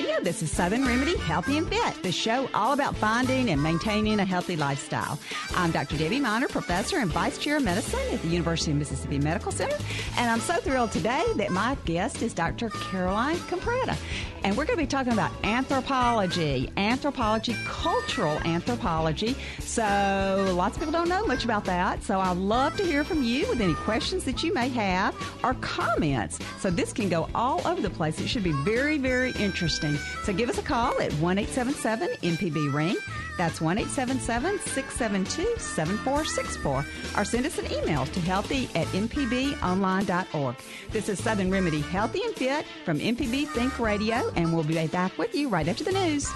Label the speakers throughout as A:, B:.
A: Radio. This is Southern Remedy Healthy and Fit, the show all about finding and maintaining a healthy lifestyle. I'm Dr. Debbie Minor, professor and vice chair of medicine at the University of Mississippi Medical Center. And I'm so thrilled today that my guest is Dr. Caroline Compretta. And we're going to be talking about anthropology, anthropology, cultural anthropology. So lots of people don't know much about that. So I'd love to hear from you with any questions that you may have or comments. So this can go all over the place. It should be very, very interesting. So give us a call at 1 877 MPB Ring. That's 1 877 672 7464. Or send us an email to healthy at mpbonline.org. This is Southern Remedy Healthy and Fit from MPB Think Radio, and we'll be back with you right after the news.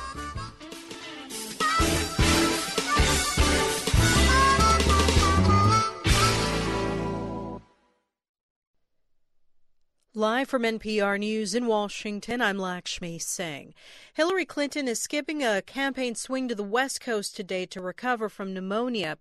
B: Live from NPR News in Washington, I'm Lakshmi Singh. Hillary Clinton is skipping a campaign swing to the West Coast today to recover from pneumonia.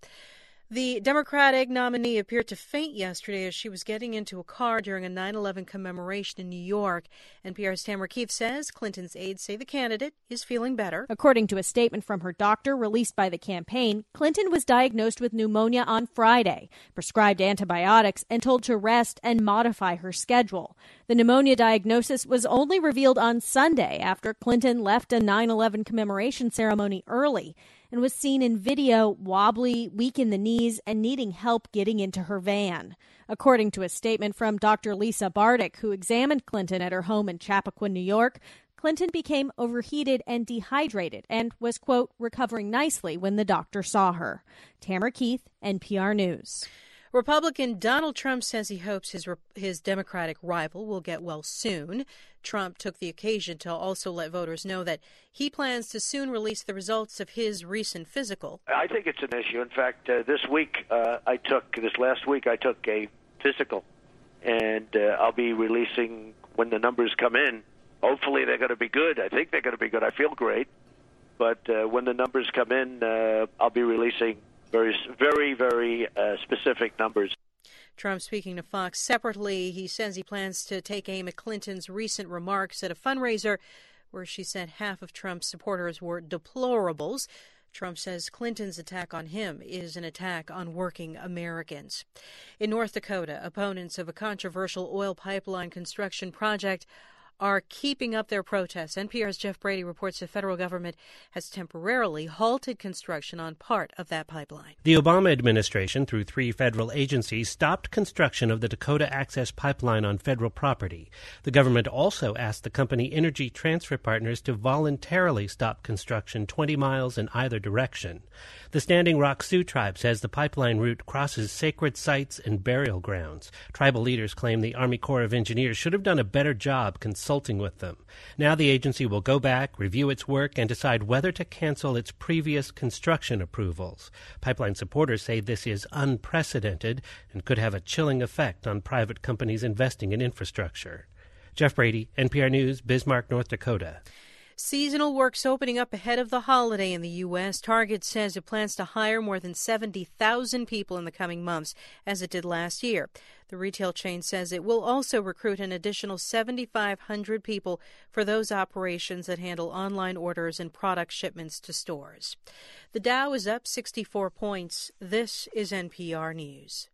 B: The Democratic nominee appeared to faint yesterday as she was getting into a car during a 9 11 commemoration in New York. NPR's Tamara Keith says Clinton's aides say the candidate is feeling better.
C: According to a statement from her doctor released by the campaign, Clinton was diagnosed with pneumonia on Friday, prescribed antibiotics, and told to rest and modify her schedule. The pneumonia diagnosis was only revealed on Sunday after Clinton left a 9 11 commemoration ceremony early and was seen in video wobbly, weak in the knees, and needing help getting into her van. According to a statement from Dr. Lisa Bardack, who examined Clinton at her home in Chappaqua, New York, Clinton became overheated and dehydrated and was, quote, recovering nicely when the doctor saw her. Tamara Keith, NPR News.
B: Republican Donald Trump says he hopes his his Democratic rival will get well soon. Trump took the occasion to also let voters know that he plans to soon release the results of his recent physical.
D: I think it's an issue. In fact, uh, this week uh, I took this last week I took a physical, and uh, I'll be releasing when the numbers come in. Hopefully, they're going to be good. I think they're going to be good. I feel great, but uh, when the numbers come in, uh, I'll be releasing very, very, very uh, specific numbers.
B: Trump speaking to Fox separately, he says he plans to take aim at Clinton's recent remarks at a fundraiser where she said half of Trump's supporters were deplorables. Trump says Clinton's attack on him is an attack on working Americans. In North Dakota, opponents of a controversial oil pipeline construction project are keeping up their protests. NPR's Jeff Brady reports the federal government has temporarily halted construction on part of that pipeline.
E: The Obama administration, through three federal agencies, stopped construction of the Dakota Access Pipeline on federal property. The government also asked the company Energy Transfer Partners to voluntarily stop construction 20 miles in either direction. The Standing Rock Sioux tribe says the pipeline route crosses sacred sites and burial grounds. Tribal leaders claim the Army Corps of Engineers should have done a better job consulting with them. Now the agency will go back, review its work, and decide whether to cancel its previous construction approvals. Pipeline supporters say this is unprecedented and could have a chilling effect on private companies investing in infrastructure. Jeff Brady, NPR News, Bismarck, North Dakota.
B: Seasonal work's opening up ahead of the holiday in the U.S. Target says it plans to hire more than 70,000 people in the coming months, as it did last year. The retail chain says it will also recruit an additional 7,500 people for those operations that handle online orders and product shipments to stores. The Dow is up 64 points. This is NPR News.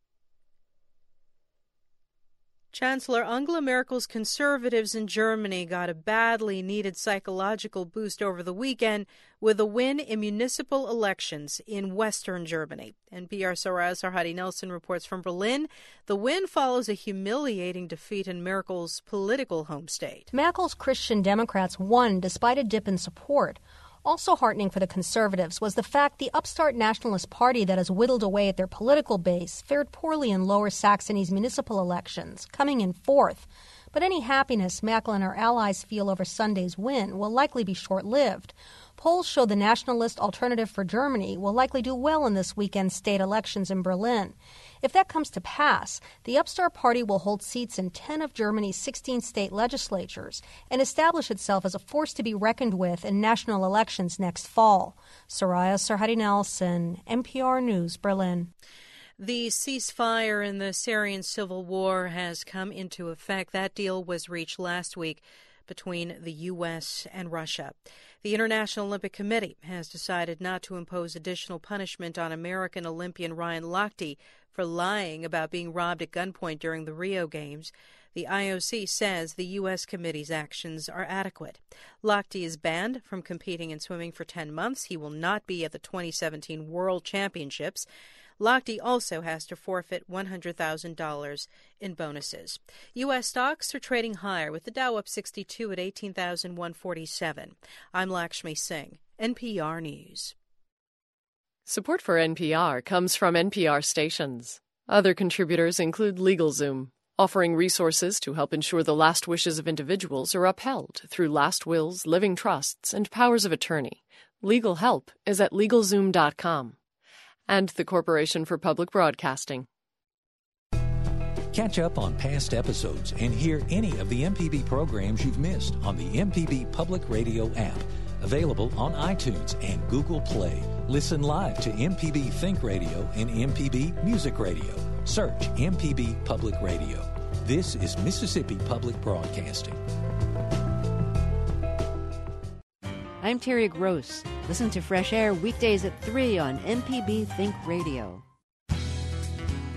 B: Chancellor Angela Merkel's conservatives in Germany got a badly needed psychological boost over the weekend with a win in municipal elections in Western Germany. NPR Soraya Sarhadi Nelson reports from Berlin. The win follows a humiliating defeat in Merkel's political home state.
F: Merkel's Christian Democrats won despite a dip in support. Also heartening for the conservatives was the fact the upstart nationalist party that has whittled away at their political base fared poorly in Lower Saxony's municipal elections, coming in fourth. But any happiness Merkel and her allies feel over Sunday's win will likely be short lived. Polls show the nationalist Alternative for Germany will likely do well in this weekend's state elections in Berlin. If that comes to pass, the upstart party will hold seats in 10 of Germany's 16 state legislatures and establish itself as a force to be reckoned with in national elections next fall. Soraya Sarhadi Nelson, NPR News, Berlin.
B: The ceasefire in the Syrian civil war has come into effect. That deal was reached last week between the U.S. and Russia. The International Olympic Committee has decided not to impose additional punishment on American Olympian Ryan Lochte for lying about being robbed at gunpoint during the Rio Games. The IOC says the U.S. committee's actions are adequate. Lochte is banned from competing in swimming for 10 months. He will not be at the 2017 World Championships. Lochte also has to forfeit $100,000 in bonuses. U.S. stocks are trading higher, with the Dow up 62 at 18,147. I'm Lakshmi Singh, NPR News.
G: Support for NPR comes from NPR stations. Other contributors include LegalZoom, offering resources to help ensure the last wishes of individuals are upheld through last wills, living trusts, and powers of attorney. Legal help is at LegalZoom.com and the Corporation for Public Broadcasting.
H: Catch up on past episodes and hear any of the MPB programs you've missed on the MPB Public Radio app, available on iTunes and Google Play. Listen live to MPB Think Radio and MPB Music Radio. Search MPB Public Radio. This is Mississippi Public Broadcasting.
I: I'm Terry Gross. Listen to Fresh Air weekdays at 3 on MPB Think Radio.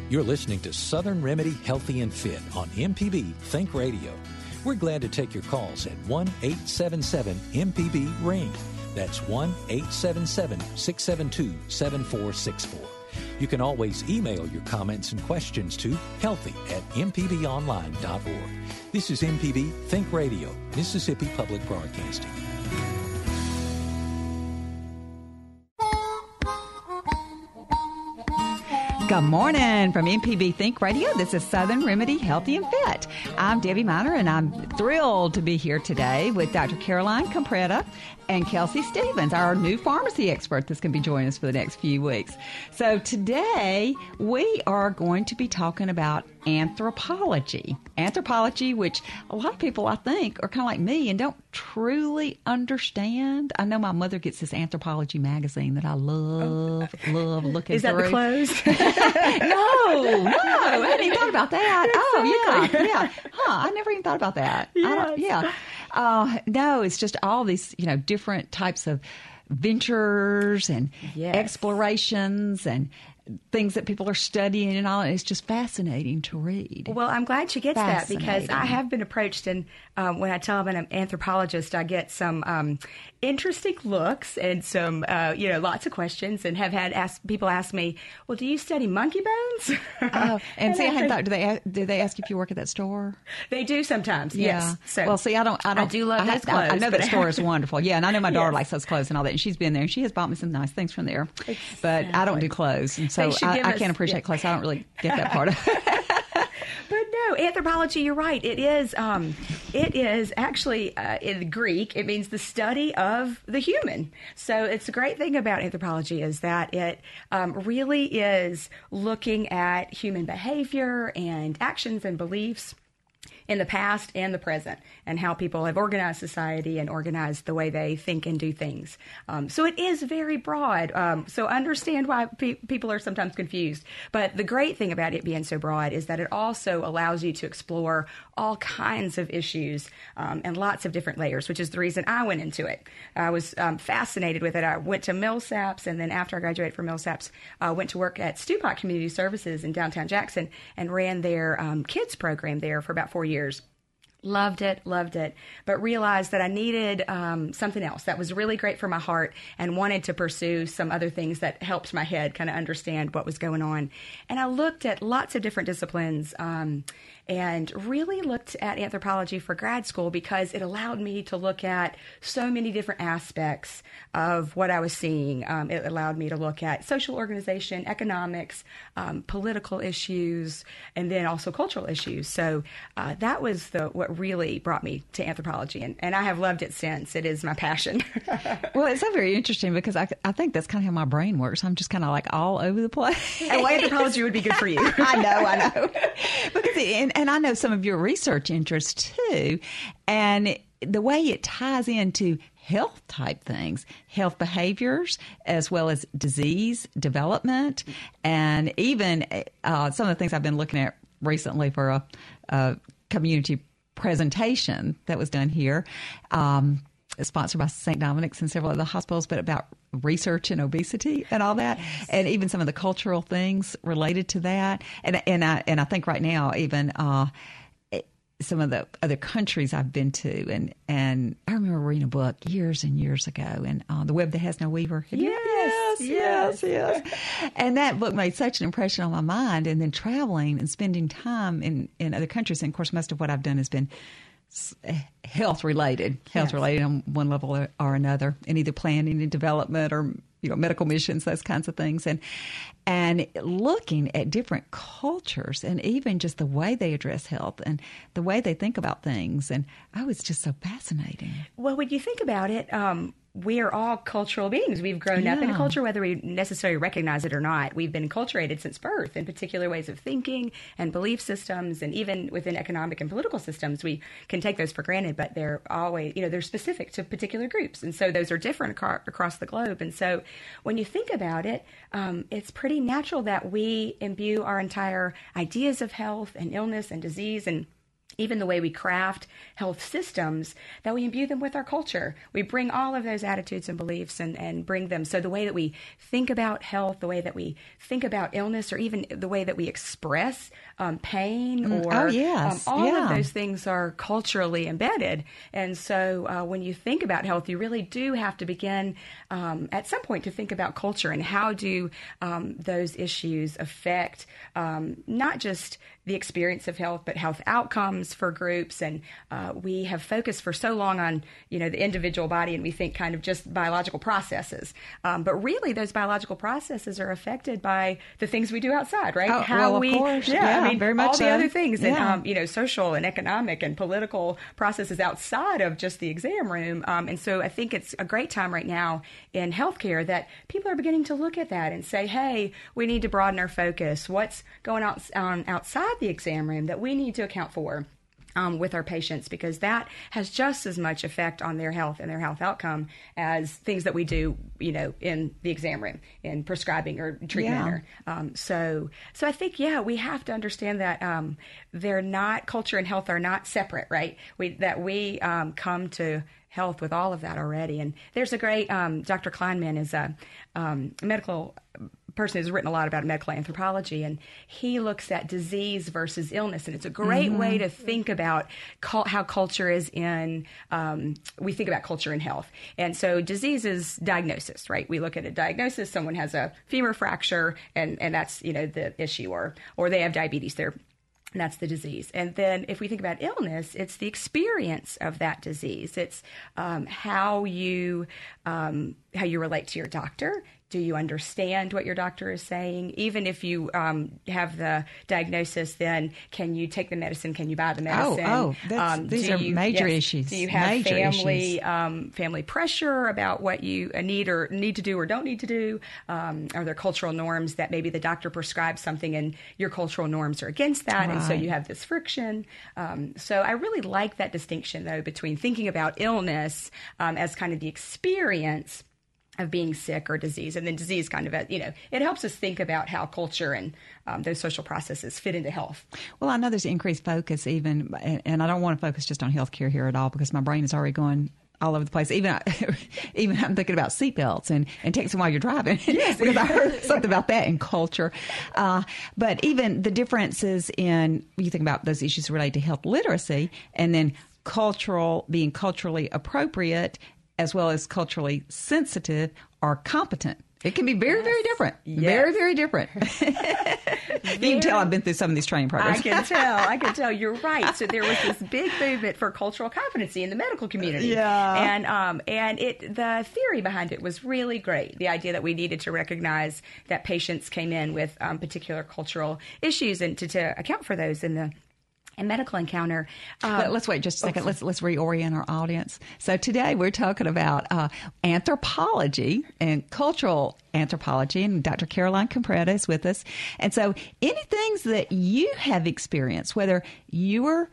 H: You're listening to Southern Remedy Healthy and Fit on MPB Think Radio. We're glad to take your calls at 1 877 MPB Ring. That's 1 877 672 7464. You can always email your comments and questions to healthy at mpbonline.org. This is MPB Think Radio, Mississippi Public Broadcasting.
A: Good morning from MPB Think Radio. This is Southern Remedy Healthy and Fit. I'm Debbie Minor, and I'm thrilled to be here today with Dr. Caroline Compretta and Kelsey Stevens, our new pharmacy expert that's going to be joining us for the next few weeks. So today we are going to be talking about anthropology. Anthropology, which a lot of people I think are kind of like me and don't truly understand. I know my mother gets this anthropology magazine that I love, oh. love looking through.
J: Is that
A: through.
J: the clothes?
A: no, no, I hadn't even thought about that. oh, yeah, yeah. Huh, I never even thought about that.
J: Yes.
A: yeah. Uh, no, it's just all these, you know, different types of ventures and
J: yes.
A: explorations and things that people are studying and all. It's just fascinating to read.
J: Well, I'm glad she gets that because I have been approached, and um, when I tell them I'm an anthropologist, I get some um, interesting looks and some, uh, you know, lots of questions, and have had ask, people ask me, "Well, do you study monkey bones?"
A: Oh, and, and see, I, hadn't thought. Do they do they ask if you work at that store?
J: They do sometimes.
A: Yeah.
J: Yes. So
A: well, see, I don't. I, don't,
J: I do love
A: I
J: those clothes.
A: I, I know that store is wonderful. Yeah, and I know my daughter
J: yes.
A: likes those clothes and all that, and she's been there and she has bought me some nice things from there. Exactly. But I don't do clothes, and so I, I, can't appreciate yeah. clothes. I don't really get that part of it.
J: but no, anthropology. You're right. It is. Um, it is actually uh, in Greek. It means the study of the human. So it's a great thing about anthropology is that it um, really is looking at human behavior and actions and beliefs in the past and the present, and how people have organized society and organized the way they think and do things. Um, so it is very broad. Um, so understand why pe- people are sometimes confused. But the great thing about it being so broad is that it also allows you to explore all kinds of issues um, and lots of different layers, which is the reason I went into it. I was um, fascinated with it. I went to Millsaps, and then after I graduated from Millsaps, I uh, went to work at Stewpot Community Services in downtown Jackson and ran their um, kids program there for about four years Loved it, loved it, but realized that I needed um, something else that was really great for my heart and wanted to pursue some other things that helped my head kind of understand what was going on. And I looked at lots of different disciplines. Um, and really looked at anthropology for grad school because it allowed me to look at so many different aspects of what I was seeing. Um, it allowed me to look at social organization, economics, um, political issues, and then also cultural issues. So uh, that was the what really brought me to anthropology, and, and I have loved it since. It is my passion.
A: well, it's so very interesting because I, I think that's kind of how my brain works. I'm just kind of like all over the place.
J: And well, anthropology would be good for you.
A: I know, I know. because in, and I know some of your research interests too, and the way it ties into health type things, health behaviors, as well as disease development, and even uh, some of the things I've been looking at recently for a, a community presentation that was done here. Um, sponsored by St. Dominic's and several other hospitals, but about research and obesity and all that, yes. and even some of the cultural things related to that. And and I and I think right now even. Uh, some of the other countries I've been to, and and I remember reading a book years and years ago, and uh, the web that has no weaver.
J: Yes,
A: yes, yes, yes. and that book made such an impression on my mind. And then traveling and spending time in in other countries, and of course, most of what I've done has been health related, health yes. related on one level or another, in either planning and development or you know medical missions, those kinds of things, and and looking at different cultures and even just the way they address health and the way they think about things, and oh, it's just so fascinating.
J: Well, when you think about it, um, we are all cultural beings. We've grown yeah. up in a culture, whether we necessarily recognize it or not. We've been enculturated since birth in particular ways of thinking and belief systems, and even within economic and political systems, we can take those for granted, but they're always, you know, they're specific to particular groups. And so those are different across the globe. And so when you think about it, um, it's pretty natural that we imbue our entire ideas of health and illness and disease and even the way we craft health systems, that we imbue them with our culture. We bring all of those attitudes and beliefs and, and bring them. So the way that we think about health, the way that we think about illness, or even the way that we express um, pain mm. or
A: oh, yes.
J: um, all
A: yeah.
J: of those things are culturally embedded. And so uh, when you think about health, you really do have to begin um, at some point to think about culture and how do um, those issues affect um, not just the experience of health, but health outcomes for groups. And uh, we have focused for so long on, you know, the individual body, and we think kind of just biological processes. Um, but really, those biological processes are affected by the things we do outside, right?
A: Oh,
J: How
A: well,
J: we,
A: course.
J: yeah,
A: yeah,
J: I mean,
A: very much
J: all
A: so.
J: the other things,
A: yeah.
J: and um, you know, social and economic and political processes outside of just the exam room. Um, and so, I think it's a great time right now in healthcare that people are beginning to look at that and say, hey, we need to broaden our focus. What's going on outside the exam room that we need to account for. Um, with our patients because that has just as much effect on their health and their health outcome as things that we do, you know, in the exam room in prescribing or treatment.
A: Yeah.
J: Or, um, so, so I think yeah, we have to understand that um, they're not culture and health are not separate, right? We that we um, come to health with all of that already. And there's a great um, Dr. Kleinman is a um, medical person who's written a lot about medical anthropology, and he looks at disease versus illness, and it's a great mm-hmm. way to think about how culture is in. Um, we think about culture and health, and so disease is diagnosis, right? We look at a diagnosis. Someone has a femur fracture, and and that's you know the issue, or or they have diabetes. They're and that's the disease. And then if we think about illness, it's the experience of that disease. It's um, how you um, how you relate to your doctor. Do you understand what your doctor is saying? Even if you um, have the diagnosis, then can you take the medicine? Can you buy the
A: oh,
J: medicine?
A: Oh, oh um, these are
J: you,
A: major
J: yes,
A: issues.
J: Do you have
A: major
J: family um, family pressure about what you need or need to do or don't need to do? Um, are there cultural norms that maybe the doctor prescribes something and your cultural norms are against that,
A: right.
J: and so you have this friction? Um, so I really like that distinction though between thinking about illness um, as kind of the experience of being sick or disease and then disease kind of you know it helps us think about how culture and um, those social processes fit into health
A: well i know there's increased focus even and, i don't want to focus just on healthcare here at all because my brain is already going all over the place. Even even I'm thinking about seatbelts and and texting while you're driving yes. because I heard something about that in culture. Uh, but even the differences in you think about those issues related to health literacy and then cultural being culturally appropriate as well as culturally sensitive are competent it can be very, yes. very different. Yes. Very, very different. you can tell I've been through some of these training programs.
J: I can tell. I can tell. You're right. So there was this big movement for cultural competency in the medical community.
A: Yeah.
J: And um and it the theory behind it was really great. The idea that we needed to recognize that patients came in with um, particular cultural issues and to, to account for those in the a medical encounter.
A: Um, let's wait just a second. Let's let's reorient our audience. So today we're talking about uh, anthropology and cultural anthropology, and Dr. Caroline Compretta is with us. And so, any things that you have experienced, whether you were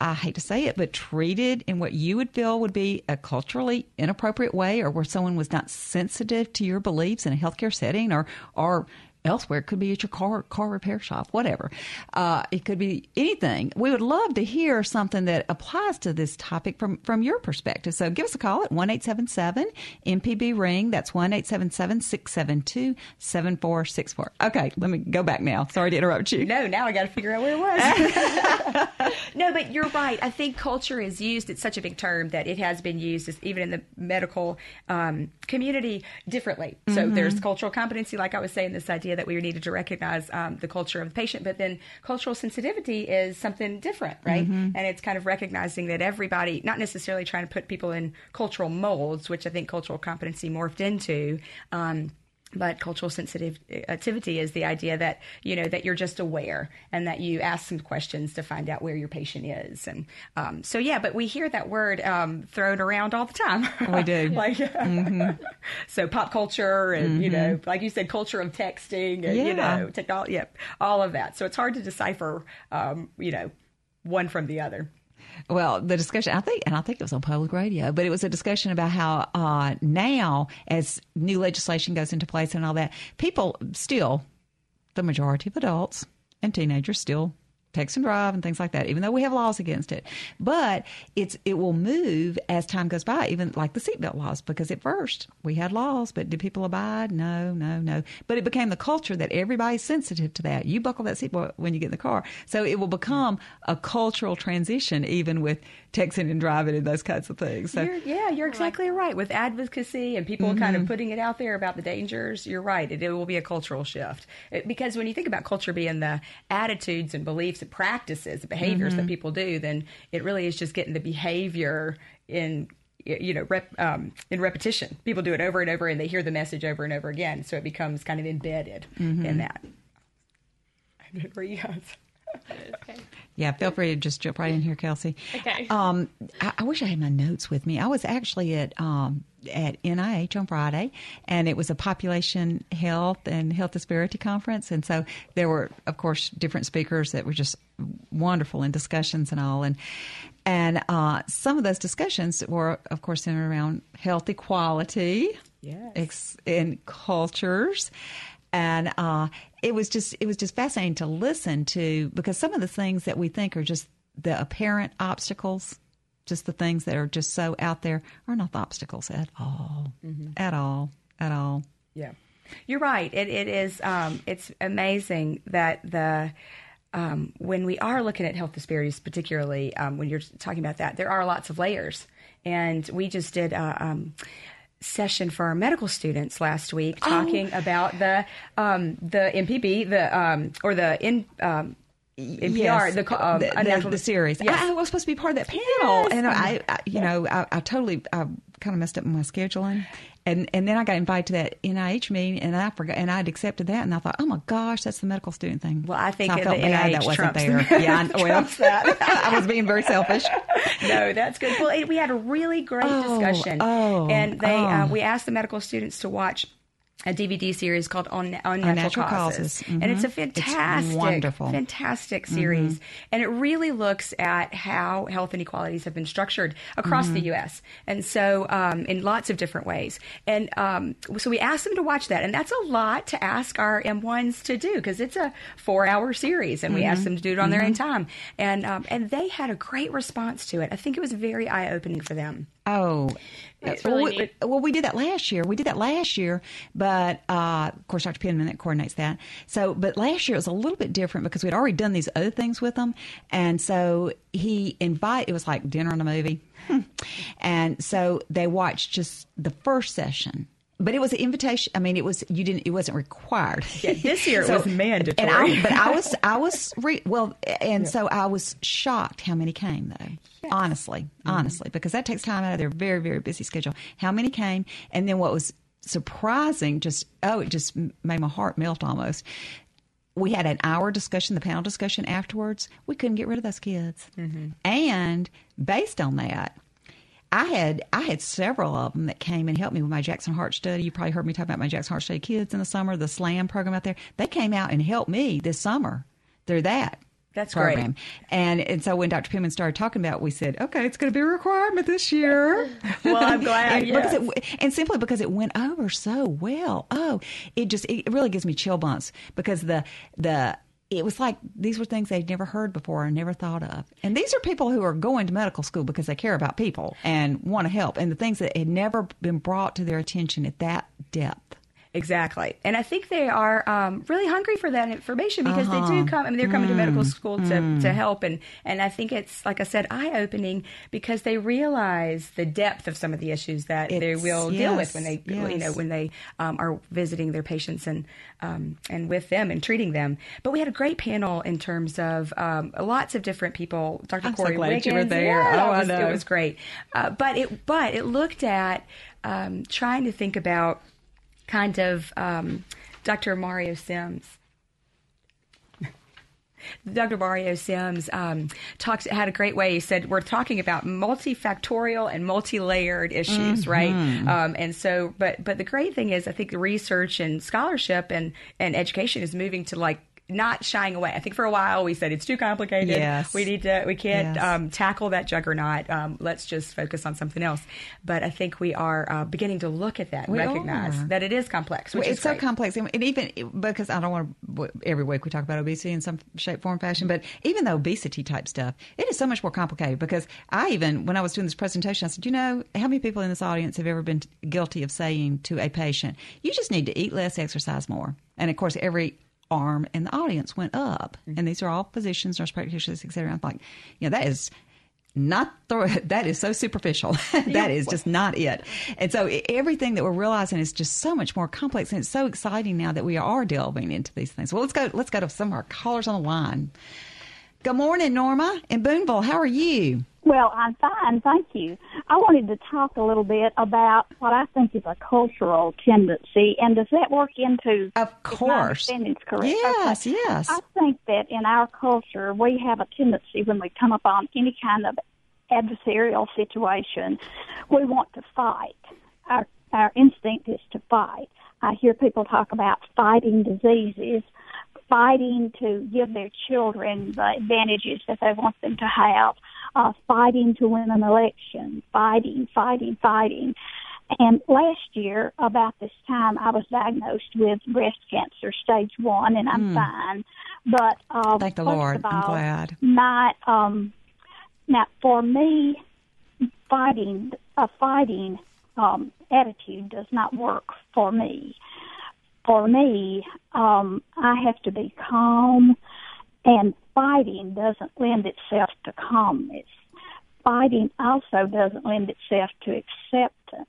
A: I hate to say it, but treated in what you would feel would be a culturally inappropriate way, or where someone was not sensitive to your beliefs in a healthcare setting, or or elsewhere. It could be at your car car repair shop, whatever. Uh, it could be anything. We would love to hear something that applies to this topic from from your perspective. So give us a call at one eight seven seven MPB ring. That's one eight seven seven six seven two seven four six four. Okay, let me go back now. Sorry to interrupt you.
J: No, now I got to figure out where it was. no, but you're right. I think culture is used. It's such a big term that it has been used as, even in the medical um, community differently. So mm-hmm. there's cultural competency, like I was saying, this idea that we needed to recognize um, the culture of the patient, but then cultural sensitivity is something different, right? Mm-hmm. And it's kind of recognizing that everybody, not necessarily trying to put people in cultural molds, which I think cultural competency morphed into. Um, but cultural sensitivity is the idea that you know that you're just aware and that you ask some questions to find out where your patient is and um, so yeah but we hear that word um, thrown around all the time
A: we do
J: like mm-hmm. so pop culture and mm-hmm. you know like you said culture of texting and yeah. you know technology all of that so it's hard to decipher um, you know one from the other
A: well, the discussion, I think, and I think it was on public radio, but it was a discussion about how uh, now, as new legislation goes into place and all that, people still, the majority of adults and teenagers still text and drive and things like that, even though we have laws against it. But it's it will move as time goes by, even like the seatbelt laws, because at first we had laws, but did people abide? No, no, no. But it became the culture that everybody's sensitive to that. You buckle that seatbelt when you get in the car. So it will become a cultural transition, even with texting and driving and those kinds of things. So,
J: you're, yeah, you're exactly right. With advocacy and people mm-hmm. kind of mm-hmm. putting it out there about the dangers, you're right. It, it will be a cultural shift. It, because when you think about culture being the attitudes and beliefs and practices, the behaviors mm-hmm. that people do, then it really is just getting the behavior in you know rep, um, in repetition people do it over and over and they hear the message over and over again so it becomes kind of embedded mm-hmm. in that where you guys
A: okay. Yeah, feel free to just jump right in here, Kelsey.
B: Okay.
A: Um, I, I, wish I had my notes with me. I was actually at um, at NIH on Friday, and it was a population health and health disparity conference, and so there were, of course, different speakers that were just wonderful in discussions and all, and and uh, some of those discussions were, of course, centered around health equality,
J: yes,
A: ex- in cultures and uh, it was just it was just fascinating to listen to because some of the things that we think are just the apparent obstacles just the things that are just so out there are not the obstacles at all. Mm-hmm. at all. At all.
J: Yeah. You're right. It, it is um, it's amazing that the um, when we are looking at health disparities particularly um, when you're talking about that there are lots of layers. And we just did uh, um, session for our medical students last week oh. talking oh. about the um, the MPB, the um, or the in. Um, NPR,
A: yes, the, um, the, the, the, series. Yes. I, I, was supposed to be part of that panel, yes. and I, I, you know, I, I totally, I kind of messed up my scheduling, and and then I got invited to that NIH meeting, and I forgot, and I'd accepted that, and I thought, oh my gosh, that's the medical student thing.
J: Well, I think
A: so I
J: felt the bad NIH
A: that
J: wasn't
A: there. yeah, I, well,
J: that.
A: I was being very selfish.
J: no, that's good. Well, we had a really great
A: oh,
J: discussion,
A: oh,
J: and they
A: oh.
J: uh, we asked the medical students to watch a DVD series called On, Unnatural, Natural Causes,
A: Causes. Mm-hmm.
J: and it's a fantastic,
A: it's wonderful,
J: fantastic series, mm-hmm. and it really looks at how health inequalities have been structured across mm-hmm. the U.S. and so um, in lots of different ways. And um, so we asked them to watch that, and that's a lot to ask our M1s to do because it's a four-hour series, and we asked mm-hmm. them to do it on their own
A: mm-hmm.
J: time, and um, and they had a great response to it. I think it was very eye-opening for them.
A: Oh,
J: It's
A: well,
J: really
A: we,
J: neat.
A: well, we did that last year. We did that last year, but uh, of course, Dr. Penman that coordinates that. So, but last year it was a little bit different because we'd already done these other things with them, and so he invite. It was like dinner and a movie, and so they watched just the first session. But it was an invitation. I mean, it was you didn't. It wasn't required.
J: Yeah, this year it was mandatory.
A: And I, but I was, I was re, well, and so I was shocked how many came though. Honestly,
J: Mm-hmm.
A: honestly, because that takes time out of their very, very busy schedule. How many came, and then what was surprising? Just oh, it just made my heart melt almost. We had an hour discussion, the panel discussion afterwards. We couldn't get rid of those kids,
J: Mm-hmm.
A: and based on that. I had I had several of them that came and helped me with my Jackson Heart study. You probably heard me talk about my Jackson Heart study kids in the summer, the SLAM program out there. They came out and helped me this summer through that.
J: That's great.
A: And and so when Dr. Pittman started talking about, it, we said, okay, it's going to be a requirement this year.
J: Well, I'm glad,
A: and,
J: yes.
A: it, and simply because it went over so well. Oh, it just it really gives me chill bumps because the the it was like these were things they'd never heard before and never thought of. And these are people who are going to medical school because they care about people and want to help. And the things that had never been brought to their attention at that depth.
J: Exactly, and I think they are um, really hungry for that information because they
A: Uh-huh.
J: do come. I mean, they're coming to medical
A: Mm,
J: school to,
A: mm.
J: to help, and and I think it's like I said, eye opening because they realize the depth of some of the issues that they
A: It's-
J: will deal with when they you know when they um, are visiting their patients and um, and with them and treating them. But we had a great panel in terms of um, lots of different people. Dr.
A: I'm so
J: Corey
A: glad you were there.
J: yeah,
A: Oh,
J: it
A: I
J: was,
A: know.
J: It was great, uh, but it but it looked at um, trying to think about kind of um, Dr. Mario Sims. Dr. Mario Sims um, talks had a great way. He said we're talking about multifactorial and multi-layered issues,
K: Mhm.
J: right? Um, and so, but but the great thing is, I think the research and scholarship and and education is moving to like not shying away. I think for a while we said it's too complicated.
A: Yes.
J: We need to. We can't
A: Yes.
J: um, tackle that juggernaut. Um, let's just focus on something else. But I think we are uh, beginning to look at that and
A: We
J: recognize
A: are.
J: that it is complex. Which
A: Well,
J: is
A: it's so complex, and and even because I don't want to. Every week we talk about obesity in some shape, form, fashion, but even the obesity type stuff, it is so much more complicated. Because I even, when I was doing this presentation, I said, you know, how many people in this audience have ever been guilty of saying to a patient, "You just need to eat less, exercise more," and of course, every arm in the audience went up, mm-hmm. and these are all physicians, nurse practitioners, et cetera. I'm like, you know, that is not the, that is so superficial. that is just not it. And so everything that we're realizing is just so much more complex, and it's so exciting now that we are delving into these things. Well, let's go. Let's go to some of our callers on the line. Good morning, Norma in Booneville. How are you?
K: Well, I'm fine, thank you. I wanted to talk a little bit about what I think is a cultural tendency, and does that work into?
A: Of course.
K: understanding's correct.
A: Yes,
K: Okay.
A: yes.
K: I think that in our culture, we have a tendency when we come upon any kind of adversarial situation, we want to fight. Our our instinct is to fight. I hear people talk about fighting diseases, fighting to give their children the advantages that they want them to have, uh, fighting to win an election, fighting, fighting, fighting. And last year, about this time, I was diagnosed with breast cancer, stage one, and I'm
A: Hmm.
K: fine. But uh,
A: Thank the Lord.
K: of
A: I'm glad.
K: My um, now for me, fighting a fighting um, attitude does not work for me. For me, um, I have to be calm, and fighting doesn't lend itself to calmness. Fighting also doesn't lend itself to acceptance.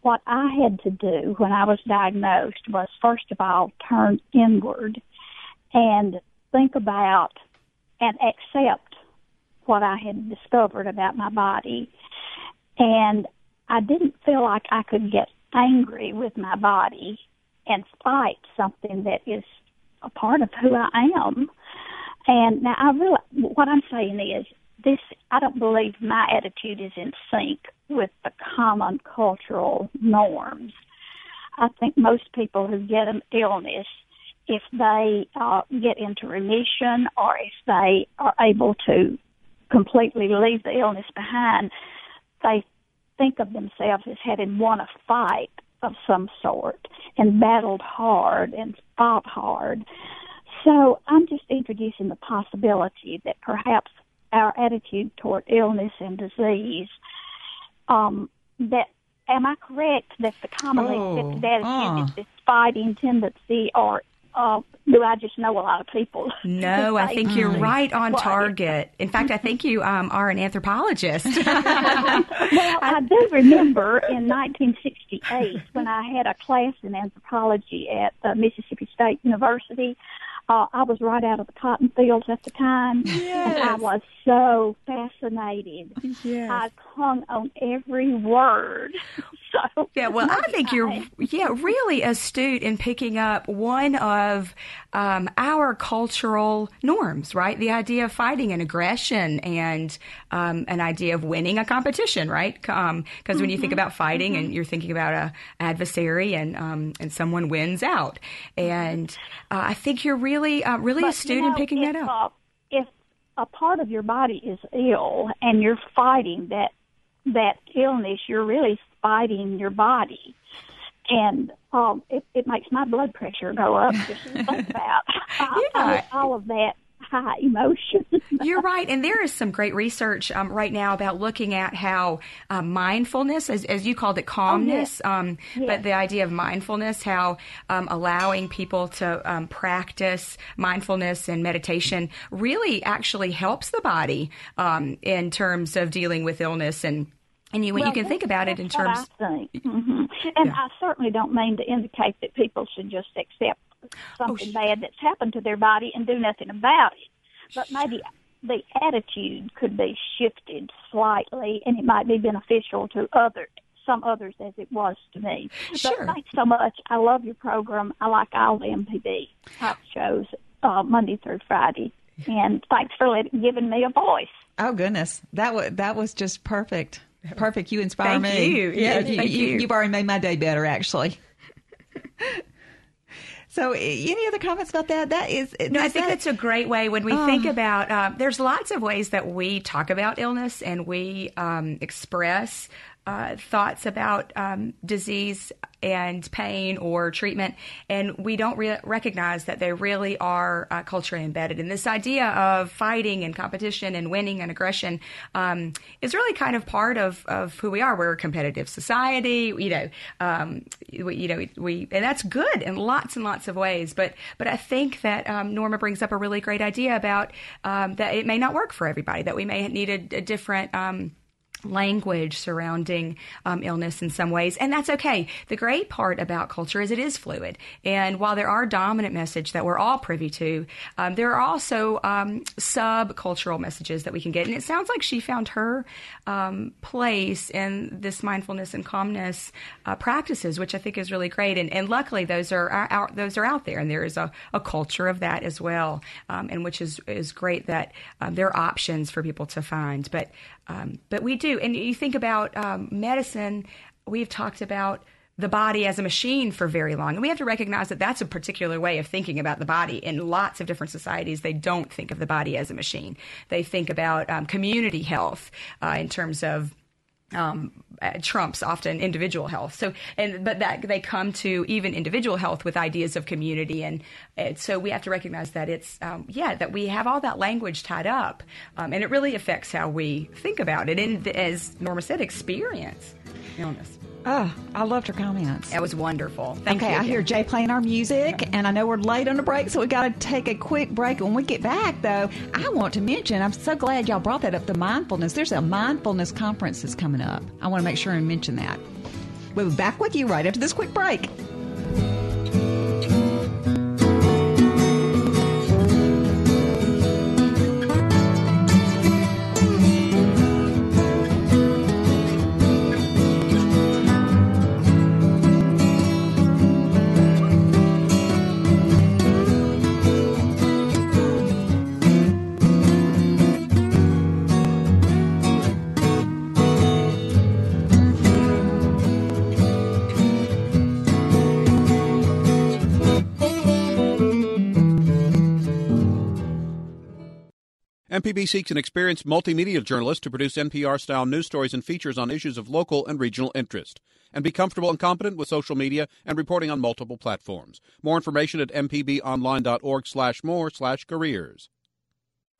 K: What I had to do when I was diagnosed was, first of all, turn inward and think about and accept what I had discovered about my body. And I didn't feel like I could get angry with my body and fight something that is a part of who I am. And now I realize what I'm saying is this I don't believe my attitude is in sync with the common cultural norms. I think most people who get an illness, if they uh, get into remission or if they are able to completely leave the illness behind, they think of themselves as having won a fight of some sort and battled hard and fought hard. So I'm just introducing the possibility that perhaps our attitude toward illness and disease um, that am I correct that the commonly
A: Oh,
K: accepted attitude
A: uh.
K: is this fighting tendency, or uh, do I just know a lot of people?
J: No, I think you're right on
K: Well,
J: target. In fact, I think you um, are an anthropologist.
K: well, I do remember in 1968 when I had a class in anthropology at uh, Mississippi State University. Uh, I was right out of the cotton fields at the time, and I was so fascinated.
J: Yes.
K: I hung on every word. So
J: Yeah, well, I think you're yeah really astute in picking up one of um, our cultural norms, right? The idea of fighting and aggression, and um, an idea of winning a competition, right? Because when you think about fighting, and you're thinking about a adversary, and um, and someone wins out, and uh, I think you're really uh, really
K: But,
J: astute
K: you know,
J: in picking
K: if,
J: that up.
K: Uh, if a part of your body is ill and you're fighting that that illness, you're really fighting your body, and um, it, it makes my blood pressure go up just think about all of that high emotion.
J: You're right, and there is some great research um, right now about looking at how uh, mindfulness, as, as you called it, calmness, um, but the idea of mindfulness, how um, allowing people to um, practice mindfulness and meditation really actually helps the body um, in terms of dealing with illness and. And you, when you can think about it in terms,
K: I think. hmm And
J: Yeah.
K: I certainly don't mean to indicate that people should just accept
J: Oh,
K: something bad that's happened to their body and do nothing about it. But maybe the attitude could be shifted slightly, and it might be beneficial to other some others as it was to me.
J: Sure.
K: But thanks so much. I love your program. I like all the MPB talk shows uh, Monday through Friday. And thanks for let, giving me a voice.
A: Oh goodness, that was that was just perfect. Perfect. You inspire
J: Thank
A: me.
J: you.
A: Yeah,
J: Thank
A: you,
J: you.
A: you. You've already made my day better, actually. so, any other comments about that? That is.
J: No, I think
A: that-
J: that's a great way when we
A: Oh.
J: think about. Uh, there's lots of ways that we talk about illness and we um, express uh, thoughts about um, disease and pain or treatment, and we don't re- recognize that they really are uh, culturally embedded. And this idea of fighting and competition and winning and aggression um, is really kind of part of, of who we are. We're a competitive society, you know. Um, we, you know, we and that's good in lots and lots of ways. But but I think that um, Norma brings up a really great idea about um, that it may not work for everybody. That we may need a, a different. Language surrounding um, illness in some ways, and that's okay. The great part about culture is it is fluid, and while there are dominant message that we're all privy to, um, there are also um, subcultural messages that we can get. And it sounds like she found her um, place in this mindfulness and calmness uh, practices, which I think is really great. And, and luckily, those are out, those are out there, and there is a, a culture of that as well, um, and which is is great that um, there are options for people to find. But um, but we do, and you think about um, medicine. We've talked about the body as a machine for very long. And we have to recognize that that's a particular way of thinking about the body. In lots of different societies, they don't think of the body as a machine. They think about um, community health uh, in terms of um, uh, trumps often individual health. So, and but that they come to even individual health with ideas of community, and, and so we have to recognize that it's um, yeah that we have all that language tied up, um, and it really affects how we think about it, and as Norma said, experience illness.
A: Oh, I loved her comments.
J: That was wonderful. Thank
A: okay,
J: you.
A: I hear Jay playing our music, and I know we're late on the break, so we got to take a quick break. When we get back, though, I want to mention I'm so glad y'all brought that up the mindfulness. There's a mindfulness conference that's coming up. I want to make sure and mention that. We'll be back with you right after this quick break.
L: MPB seeks an experienced multimedia journalist to produce NPR style news stories and features on issues of local and regional interest, and be comfortable and competent with social media and reporting on multiple platforms. More information at mpbonline.org slash more slash careers.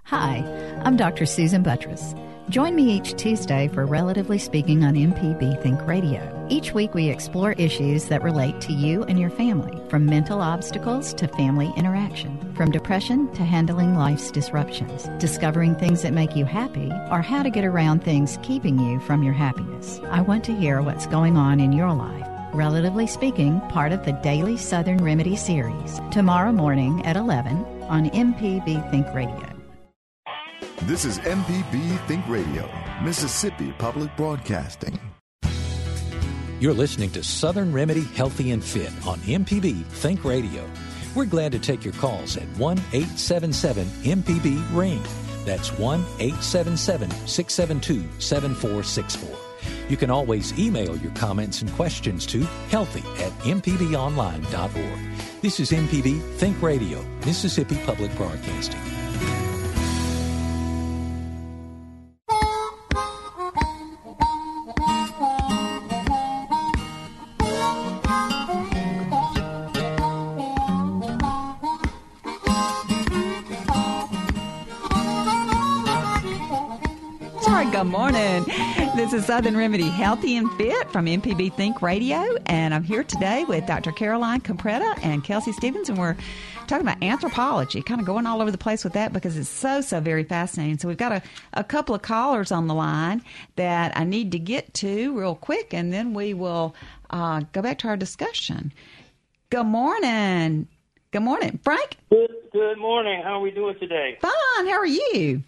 I: Hi, I'm Dr. Susan Buttross. Join me each Tuesday for Relatively Speaking on MPB Think Radio. Each week we explore issues that relate to you and your family, from mental obstacles to family interaction, from depression to handling life's disruptions, discovering things that make you happy, or how to get around things keeping you from your happiness. I want to hear what's going on in your life. Relatively Speaking, part of the Daily Southern Remedy series, tomorrow morning at 11 on MPB Think Radio.
M: This is MPB Think Radio, Mississippi Public Broadcasting.
H: You're listening to Southern Remedy Healthy and Fit on MPB Think Radio. We're glad to take your calls at 1 877 MPB Ring. That's 1 877 672 7464. You can always email your comments and questions to healthy at mpbonline.org. This is MPB Think Radio, Mississippi Public Broadcasting.
A: Is Southern Remedy Healthy and Fit from MPB Think Radio, and I'm here today with Dr. Caroline Compretta and Kelsey Stevens, and we're talking about anthropology, kind of going all over the place with that because it's so, so very fascinating. So we've got a, a couple of callers on the line that I need to get to real quick, and then we will uh, go back to our discussion. Good morning. Good morning, Frank.
N: Good, good morning. How are we doing today?
A: Fine. How are you?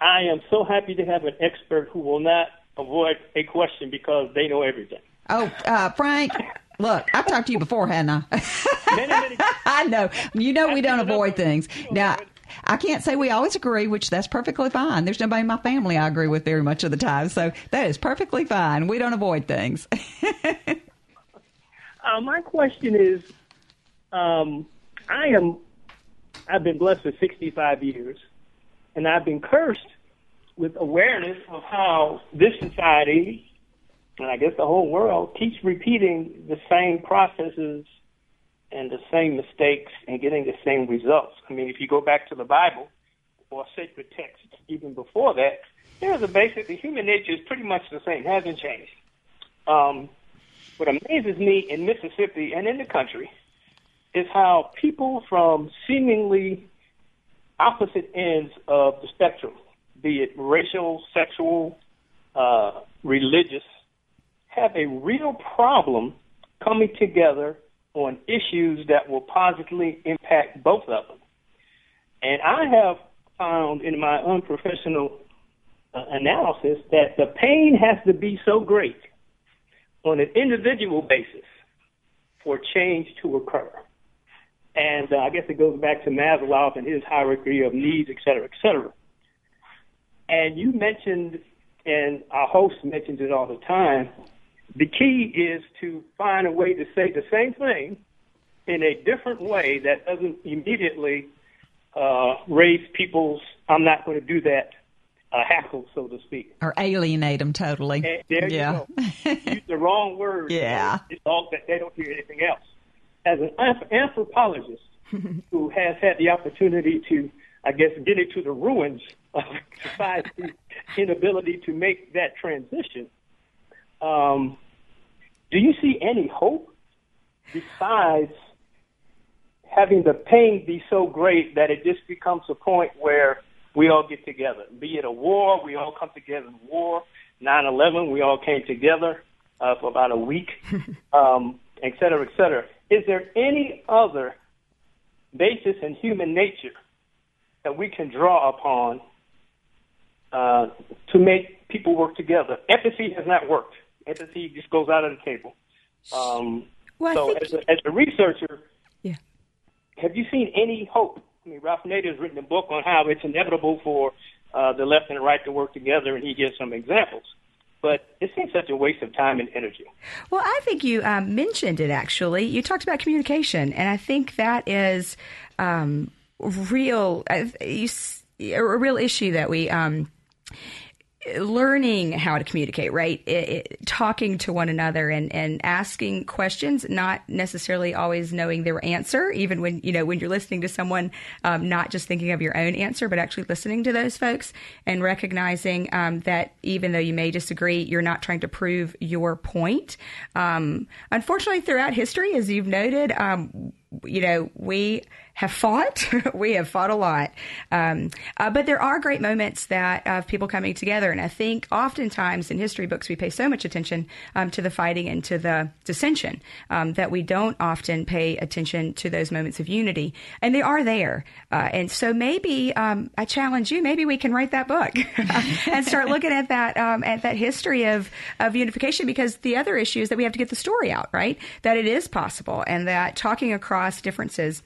N: I am so happy to have an expert who will not avoid a question because they know everything.
A: Oh, uh, Frank, look, I've talked to you before, hadn't I?
N: many, many.
A: I know. You know we don't avoid things. Now, I can't say we always agree, which that's perfectly fine. There's nobody in my family I agree with very much of the time, so that is perfectly fine. We don't avoid things.
N: uh, my question is, um, I am, I've been blessed for 65 years and I've been cursed with awareness of how this society, and I guess the whole world, keeps repeating the same processes and the same mistakes and getting the same results. I mean, if you go back to the Bible or sacred texts, even before that, there's a basic, the human nature is pretty much the same, hasn't changed. Um, what amazes me in Mississippi and in the country is how people from seemingly opposite ends of the spectrum, be it racial, sexual, uh, religious, have a real problem coming together on issues that will positively impact both of them. And I have found in my unprofessional uh, analysis that the pain has to be so great on an individual basis for change to occur. And uh, I guess it goes back to Maslow and his hierarchy of needs, et cetera, et cetera. And you mentioned, and our host mentions it all the time, the key is to find a way to say the same thing in a different way that doesn't immediately uh, raise people's, I'm not going to do that, uh, hackle, so to speak.
A: Or alienate them totally.
N: And there yeah. you go. Use the wrong word.
A: Yeah.
N: It's all that they don't hear anything else as an anthropologist who has had the opportunity to, I guess, get to the ruins of society's inability to make that transition, um, do you see any hope besides having the pain be so great that it just becomes a point where we all get together? Be it a war, we all come together in war. 9/11, we all came together uh, for about a week, um, et cetera, et cetera. Is there any other basis in human nature that we can draw upon uh, to make people work together? Empathy has not worked. Empathy just goes out of the table. Um,
J: well,
N: so, as, a, as a researcher,
J: yeah.
N: have you seen any hope? I mean, Ralph Nader has written a book on how it's inevitable for uh, the left and the right to work together, and he gives some examples but it seems such a waste of time and energy.
J: Well, I think you um, mentioned it actually. You talked about communication, and I think that is um, real. Uh, a real issue that we. Um, learning how to communicate, right? It, it, talking to one another and, and asking questions, not necessarily always knowing their answer, even when, you know, when you're listening to someone, um, not just thinking of your own answer, but actually listening to those folks and recognizing um, that even though you may disagree, you're not trying to prove your point. Um, unfortunately, throughout history, as you've noted, um, you know, we have fought. we have fought a lot. Um, uh, but there are great moments that of people coming together. And I think oftentimes in history books, we pay so much attention um, to the fighting and to the dissension um, that we don't often pay attention to those moments of unity. And they are there. Uh, and so maybe um, I challenge you, maybe we can write that book and start looking at that, um, at that history of, of unification because the other issue is that we have to get the story out, right? That it is possible and that talking across differences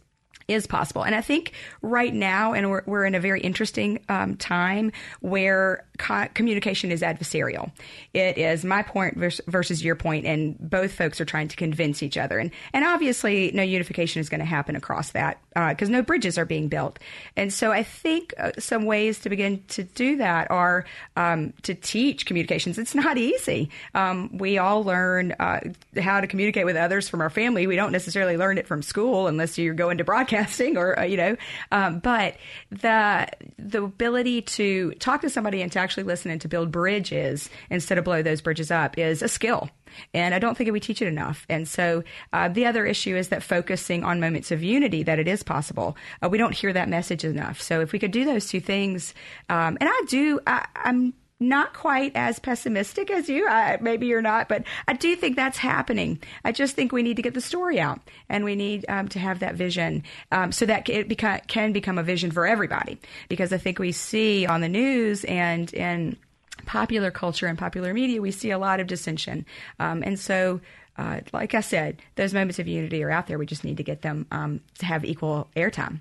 J: is possible. And I think right now, and we're, we're in a very interesting um, time where co- communication is adversarial. It is my point versus, versus your point, and both folks are trying to convince each other. And, and obviously, no unification is going to happen across that because uh, no bridges are being built. And so I think uh, some ways to begin to do that are um, to teach communications. It's not easy. Um, we all learn uh, how to communicate with others from our family. We don't necessarily learn it from school unless you go into broadcasting or uh, you know um, but the the ability to talk to somebody and to actually listening to build bridges instead of blow those bridges up is a skill and I don't think we teach it enough. And so uh, the other issue is that focusing on moments of unity, that it is possible. Uh, we don't hear that message enough. So if we could do those two things, um, and I do, I, I'm not quite as pessimistic as you. I, maybe you're not, but I do think that's happening. I just think we need to get the story out, and we need um, to have that vision um, so that it beca- can become a vision for everybody. Because I think we see on the news and in popular culture and popular media, we see a lot of dissension, um, and so. Uh, like I said, those moments of unity are out there. We just need to get them um, to have equal airtime.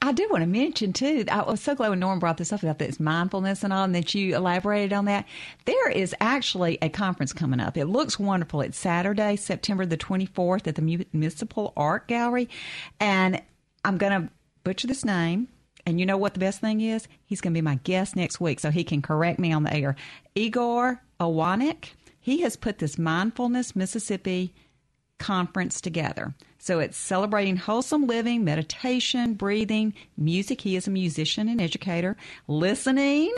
A: I do want to mention too. I was so glad when Norm brought this up about this mindfulness and all, and that you elaborated on that. There is actually a conference coming up. It looks wonderful. It's Saturday, September the twenty fourth, at the Municipal Art Gallery, and I'm going to butcher this name. And you know what the best thing is? He's going to be my guest next week, so he can correct me on the air. Igor Owanik. He has put this mindfulness Mississippi conference together. So it's celebrating wholesome living, meditation, breathing, music. He is a musician and educator, listening,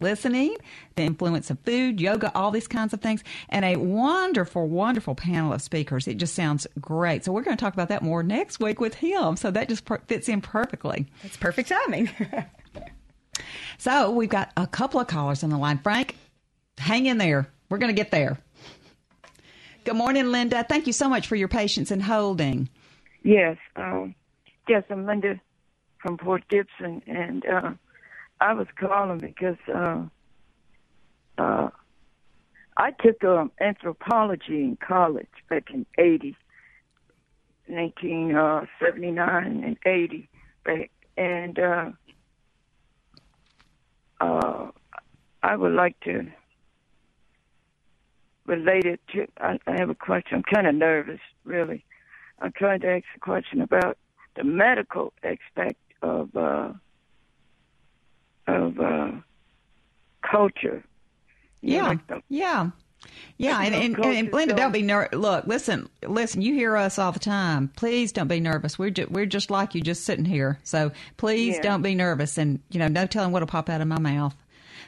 A: listening, the influence of food, yoga, all these kinds of things, and a wonderful, wonderful panel of speakers. It just sounds great. So we're going to talk about that more next week with him. So that just fits in perfectly.
J: It's perfect timing.
A: so we've got a couple of callers on the line. Frank, hang in there. We're going to get there. Good morning, Linda. Thank you so much for your patience and holding.
O: Yes, um, yes, I'm Linda from Port Gibson, and uh, I was calling because uh, uh, I took um, anthropology in college back in 80, 1979 and 80, back, and uh, uh, I would like to related to. I, I have a question. I'm kind of nervous, really. I'm trying to ask a question about the medical aspect of uh, of uh, culture.
A: yeah, like the, yeah. Yeah, and, and, and, Linda, don't be ner- look. Listen, listen. You hear us all the time. Please don't be nervous. We're ju- we're just like you, just sitting here. So please yeah. don't be nervous. And you know, no telling what'll pop out of my mouth.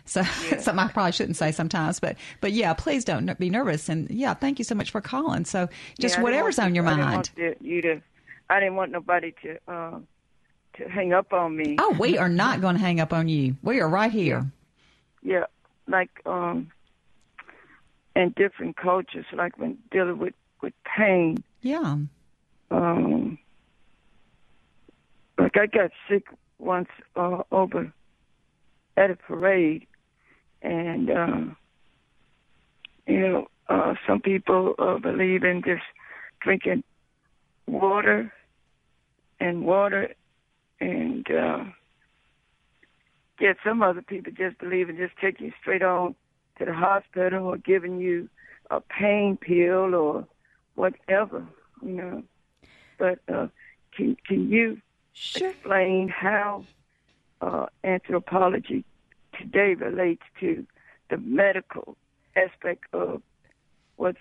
A: So yeah. something I probably shouldn't say sometimes, but but yeah, please don't be nervous. And yeah, thank you so much for calling. So just
O: yeah,
A: whatever's on your
O: I
A: mind.
O: Didn't you to, I didn't want nobody to uh, to hang up on me.
A: Oh, we are not going to hang up on you. We are right here.
O: Yeah, yeah. like um, in different cultures, like when dealing with with pain.
A: Yeah.
O: Um, like I got sick once uh, over at a parade, and uh, you know, uh, some people uh, believe in just drinking water and water, and uh, yet some other people just believe in just taking you straight on to the hospital or giving you a pain pill or whatever, you know. But uh, can can you
A: sure.
O: explain how uh, anthropology today relates to the medical aspect of what's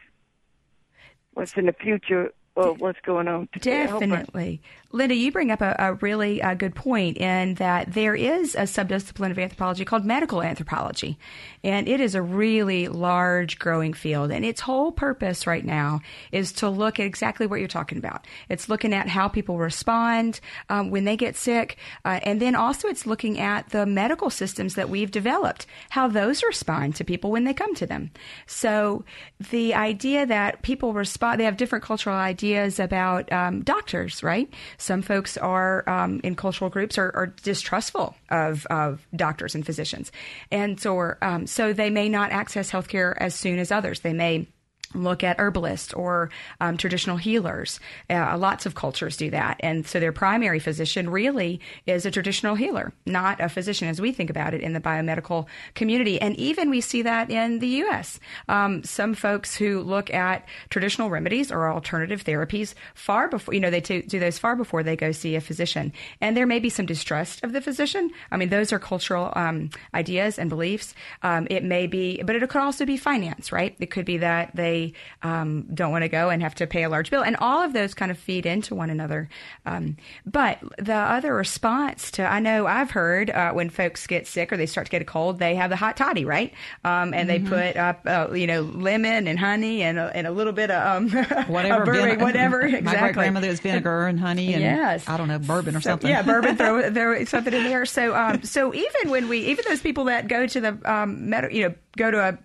O: what's in the future of what's going on.
J: Definitely. Linda, you bring up a, a really uh, good point in that there is a subdiscipline of anthropology called medical anthropology, and it is a really large growing field. And its whole purpose right now is to look at exactly what you're talking about. It's looking at how people respond um, when they get sick, uh, and then also it's looking at the medical systems that we've developed, how those respond to people when they come to them. So the idea that people respond, they have different cultural ideas about um, doctors, right? Some folks are um, in cultural groups are, are distrustful of, of, doctors and physicians, and so um, so they may not access healthcare as soon as others. They may look at herbalists or um, traditional healers. Uh, lots of cultures do that. And so their primary physician really is a traditional healer, not a physician as we think about it in the biomedical community. And even we see that in the U.S. Um, some folks who look at traditional remedies or alternative therapies far before, you know, they t- do those far before they go see a physician. And there may be some distrust of the physician. I mean, those are cultural um, ideas and beliefs. Um, it may be, but it could also be finance, right? It could be that they um, don't want to go and have to pay a large bill. And all of those kind of feed into one another. Um, but the other response to, I know I've heard uh, when folks get sick or they start to get a cold, they have the hot toddy, right? Um, and mm-hmm. they put up, uh, you know, lemon and honey and, and a little bit of um,
A: whatever,
J: bourbon, whatever. Exactly.
A: My great grandmother was vinegar and honey and
J: yes.
A: I don't know bourbon or
J: so,
A: something.
J: Yeah, bourbon. Throw, throw something in there. So, um, so even when we, even those people that go to the, um, med- you know, go to a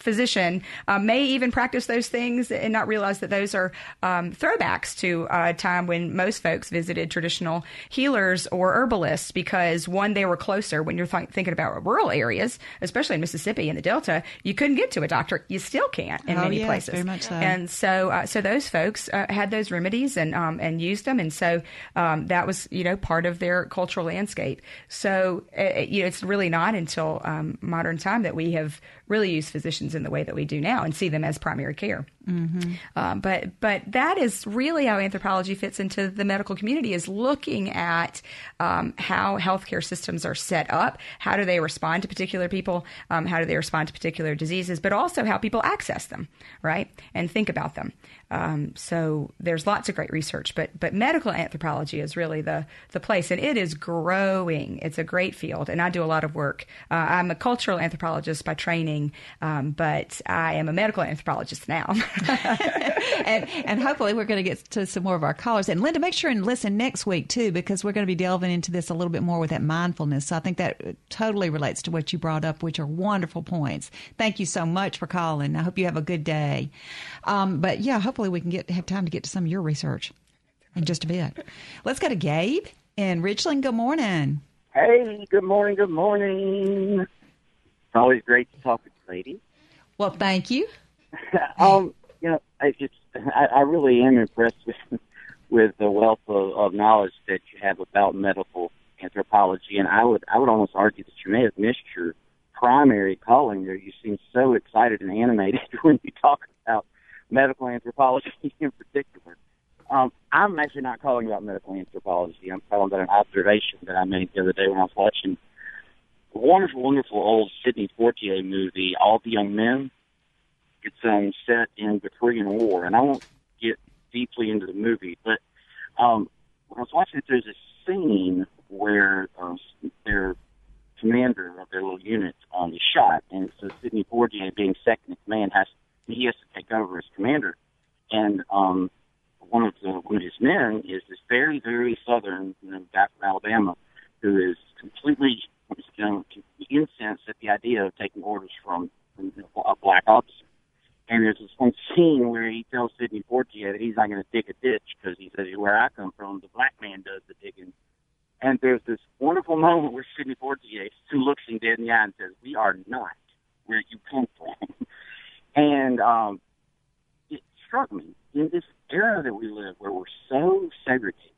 J: physician uh, may even practice those things and not realize that those are um, throwbacks to a time when most folks visited traditional healers or herbalists because one, they were closer. When you're th- thinking about rural areas, especially in Mississippi and the Delta, you couldn't get to a doctor. You still can't in
A: oh,
J: many
A: yes,
J: places.
A: Very much so.
J: And so, uh, so those folks uh, had those remedies and um, and used them, and so um, that was you know part of their cultural landscape. So uh, you know, it's really not until um, modern time that we have really used physicians in the way that we do now and see them as primary care.
A: Mm-hmm.
J: Um, but but that is really how anthropology fits into the medical community is looking at um, how healthcare systems are set up, how do they respond to particular people, um, how do they respond to particular diseases, but also how people access them, right, and think about them. Um, so there's lots of great research, but but medical anthropology is really the the place, and it is growing. It's a great field, and I do a lot of work. Uh, I'm a cultural anthropologist by training, um, but I am a medical anthropologist now.
A: and, and hopefully we're going to get to some more of our callers. And Linda, make sure and listen next week too, because we're going to be delving into this a little bit more with that mindfulness. So I think that totally relates to what you brought up, which are wonderful points. Thank you so much for calling. I hope you have a good day. Um, but yeah, hopefully we can get have time to get to some of your research in just a bit. Let's go to Gabe in Richland. Good morning.
P: Hey, good morning. Good morning. It's always great to talk with you, lady.
A: Well, thank you.
P: um, you know, I just I, I really am impressed with with the wealth of, of knowledge that you have about medical anthropology, and I would I would almost argue that you may have missed your primary calling there. You seem so excited and animated when you talk about medical anthropology in particular. Um, I'm actually not calling about medical anthropology. I'm calling about an observation that I made the other day when I was watching a wonderful, wonderful old Sidney Poitier movie, All the Young Men. It's um, set in the Korean War, and I won't get deeply into the movie, but um, when I was watching it, there's a scene where uh, their commander of their little unit um, is shot, and so Sidney Poitier, being second in command, has he has to take over as commander, and um, one of the one of his men is this very very southern you know, guy from Alabama who is completely you know, incensed at the idea of taking orders from, from a black officer. And there's this one scene where he tells Sidney Poitier that he's not going to dig a ditch because he says, where I come from, the black man does the digging. And there's this wonderful moment where Sidney Poitier who looks him dead in the eye and says, we are not where you come from. And um, it struck me in this era that we live where we're so segregated,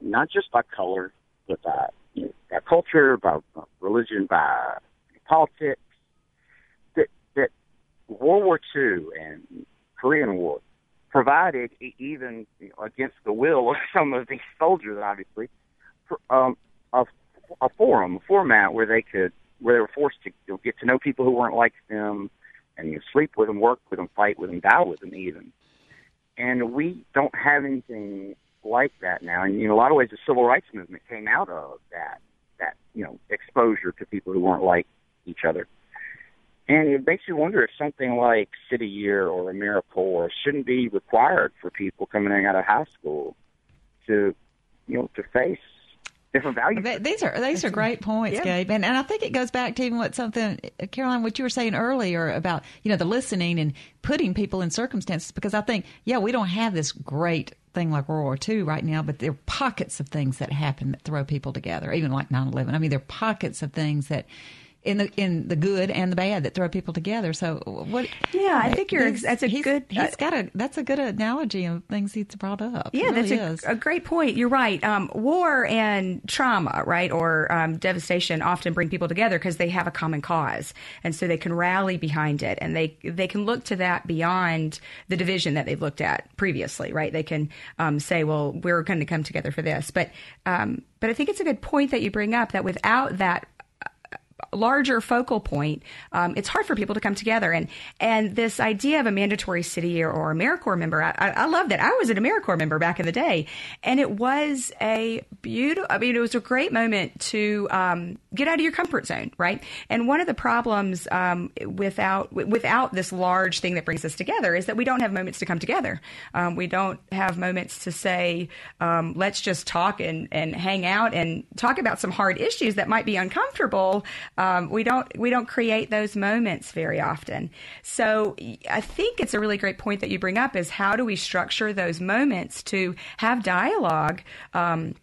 P: not just by color, but by, you know, by culture, by, religion, by politics, that, that World War II and Korean War provided, even against the will of some of these soldiers, obviously, um, a, a forum, a format where they could where they were forced to you know, get to know people who weren't like them, and you sleep with them, work with them, fight with them, die with them, even. And we don't have anything like that now. And in a lot of ways, the civil rights movement came out of that that you know exposure to people who weren't like each other. And it makes you wonder if something like City Year or AmeriCorps shouldn't be required for people coming out of high school to, you know, to face different values.
A: These are these are great points,
P: Yeah.
A: Gabe, and and I think it goes back to even what something Caroline, what you were saying earlier about you know the listening and putting people in circumstances. Because I think yeah, we don't have this great thing like World War II right now, but there are pockets of things that happen that throw people together, even like 9-11. I mean, there are pockets of things that. In the in the good and the bad that throw people together. So what?
J: Yeah, I think you're that's a
A: he's-
J: good.
A: He's got a that's a good analogy of things he's brought up.
J: Yeah,
A: really
J: that's a, a great point. You're right. Um, war and trauma, right, or um, devastation often bring people together because they have a common cause, and so they can rally behind it, and they they can look to that beyond the division that they've looked at previously, right? They can um, say, well, we're going to come together for this, but um, but I think it's a good point that you bring up that without that larger focal point, um, it's hard for people to come together. And and this idea of a mandatory city or, or AmeriCorps member, I, I love that. I was an AmeriCorps member back in the day, and it was a beautiful. I mean, it was a great moment to um, get out of your comfort zone, right? And one of the problems um, without without this large thing that brings us together is that we don't have moments to come together. Um, we don't have moments to say, um, let's just talk and, and hang out and talk about some hard issues that might be uncomfortable. Um, we don't we don't create those moments very often. So I think it's a really great point that you bring up is how do we structure those moments to have dialogue. Um,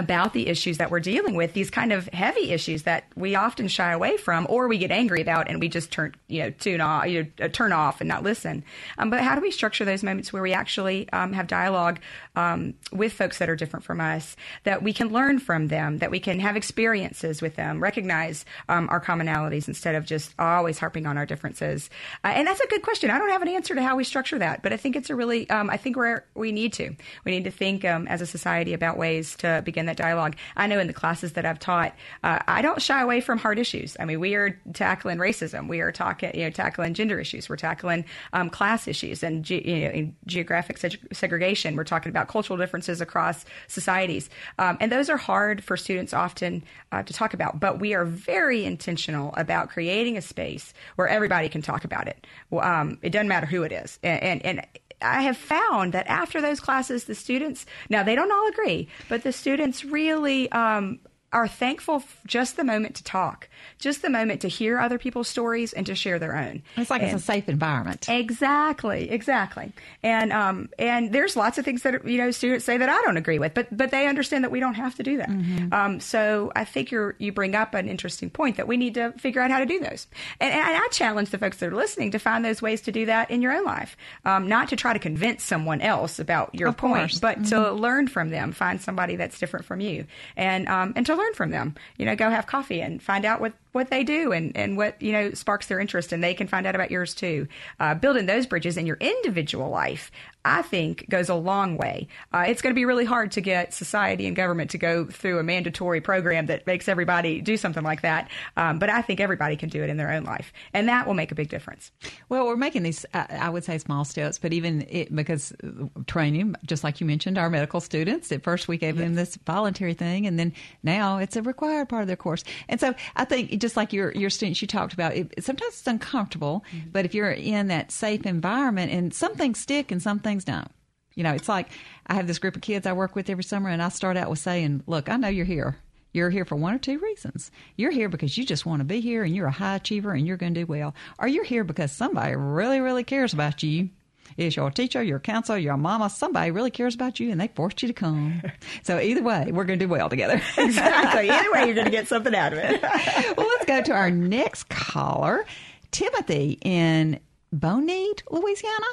J: about the issues that we're dealing with, these kind of heavy issues that we often shy away from, or we get angry about, and we just turn, you know, tune off, you know, turn off and not listen. Um, but how do we structure those moments where we actually um, have dialogue um, with folks that are different from us, that we can learn from them, that we can have experiences with them, recognize um, our commonalities instead of just always harping on our differences? Uh, and that's a good question. I don't have an answer to how we structure that, but I think it's a really, um, I think we're we need to, we need to think um, as a society about ways to begin that dialogue. I know in the classes that I've taught, uh, I don't shy away from hard issues. I mean, we are tackling racism, we are talking, you know, tackling gender issues, we're tackling um, class issues and ge- you know, geographic seg- segregation. We're talking about cultural differences across societies, um, and those are hard for students often uh, to talk about. But we are very intentional about creating a space where everybody can talk about it. Um, it doesn't matter who it is, and, and, and I have found that after those classes, the students now they don't all agree, but the students really um, are thankful just the moment to talk, just the moment to hear other people's stories and to share their own.
A: It's like
J: And-
A: it's a safe environment.
J: Exactly, exactly. And um, and there's lots of things that you know students say that I don't agree with, but but they understand that we don't have to do that.
A: Mm-hmm.
J: Um, so I think you you bring up an interesting point that we need to figure out how to do those. And, and I challenge the folks that are listening to find those ways to do that in your own life, um, not to try to convince someone else about your
A: Of
J: point,
A: course.
J: but to
A: Mhm.
J: learn from them. Find somebody that's different from you, and um, and to learn from them. You know, go have coffee and find out what what they do and, and what you know sparks their interest and they can find out about yours too. Uh, building those bridges in your individual life i think goes a long way. Uh, it's going to be really hard to get society and government to go through a mandatory program that makes everybody do something like that um, but i think everybody can do it in their own life and that will make a big difference.
A: Well, we're making these, uh, I would say, small steps, but even it, because uh, training, just like you mentioned, our medical students, at first we gave them this voluntary thing, and then now it's a required part of their course. And so I think, just like your, your students you talked about, it, sometimes it's uncomfortable, mm-hmm. but if you're in that safe environment, and some things stick and some things don't. You know, it's like I have this group of kids I work with every summer, and I start out with saying, Look, I know you're here. You're here for one or two reasons. You're here because you just want to be here and you're a high achiever and you're going to do well. Or you're here because somebody really, really cares about you. It's your teacher, your counselor, your mama. Somebody really cares about you and they forced you to come. So either way, we're going to do well together.
J: exactly either way you're going to get something out of it
A: well, let's go to our next caller, Timothy in Bonite, Louisiana.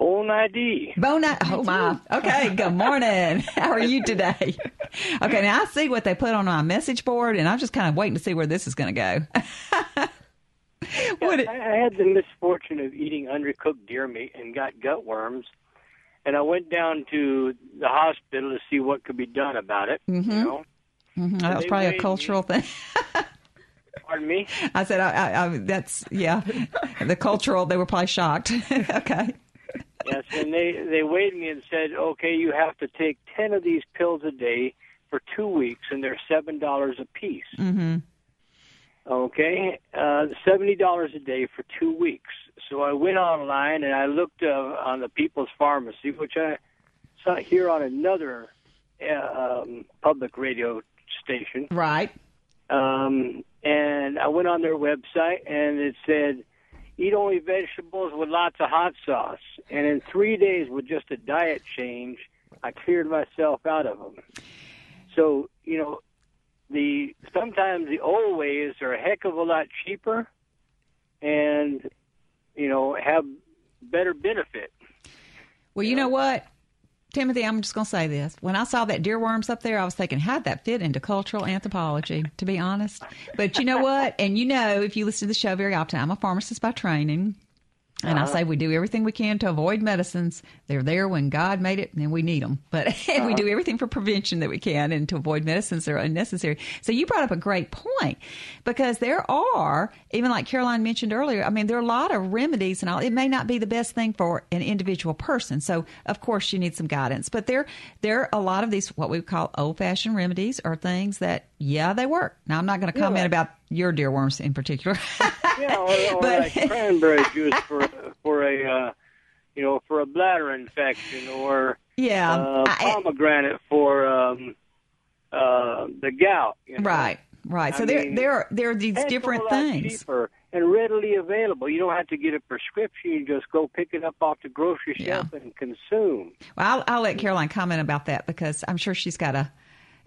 Q: Bonadi.
A: Bonite. Oh my. Okay. Good morning. How are you today? Okay. Now I see what they put on my message board, and I'm just kind of waiting to see where this is going to go.
Q: Yeah, I, had the misfortune of eating undercooked deer meat and got gut worms, and I went down to the hospital to see what could be done about it.
A: Mhm.
Q: You know,
A: hmm That was probably a cultural thing.
Q: Pardon me.
A: I said, I, I, I, "That's yeah." the cultural, they were probably shocked. okay.
Q: Yes, and they they weighed me and said, "Okay, you have to take ten of these pills a day for two weeks, and they're seven dollars a piece."
A: Mm-hmm.
Q: Okay, uh, seventy dollars a day for two weeks. So I went online and I looked uh, on the People's Pharmacy, which I saw here on another uh, um, public radio station.
A: Right.
Q: Um, and I went on their website and it said, eat only vegetables with lots of hot sauce. And in three days, with just a diet change, I cleared myself out of them. So, you know, the sometimes the old ways are a heck of a lot cheaper and you know have better benefit.
A: Well you know what? Timothy i'm just going to say this. When i saw that deer worms up there i was thinking how'd that fit into cultural anthropology to be honest? But you know what? And you know if you listen to the show very often i'm a pharmacist by training and uh-huh. I say we do everything we can to avoid medicines. They're there when God made it, and we need them. But uh-huh. we do everything for prevention that we can and to avoid medicines that are unnecessary. So you brought up a great point because there are, even like Caroline mentioned earlier, I mean, there are a lot of remedies and all. It may not be the best thing for an individual person. So of course you need some guidance. But there, there are a lot of these what we call old fashioned remedies are things that, yeah, they work. Now I'm not going to comment yeah. about your deer worms in particular.
Q: yeah, or, or but, like cranberry juice for for a uh, you know for a bladder infection, or
A: yeah,
Q: uh, pomegranate for um, uh, the gout. You know?
A: Right, right. I so there there are there are these different things.
Q: Cheaper and readily available. You don't have to get a prescription. You just go pick it up off the grocery shelf yeah. and consume.
A: Well, I'll, I'll let Caroline comment about that because I'm sure she's got a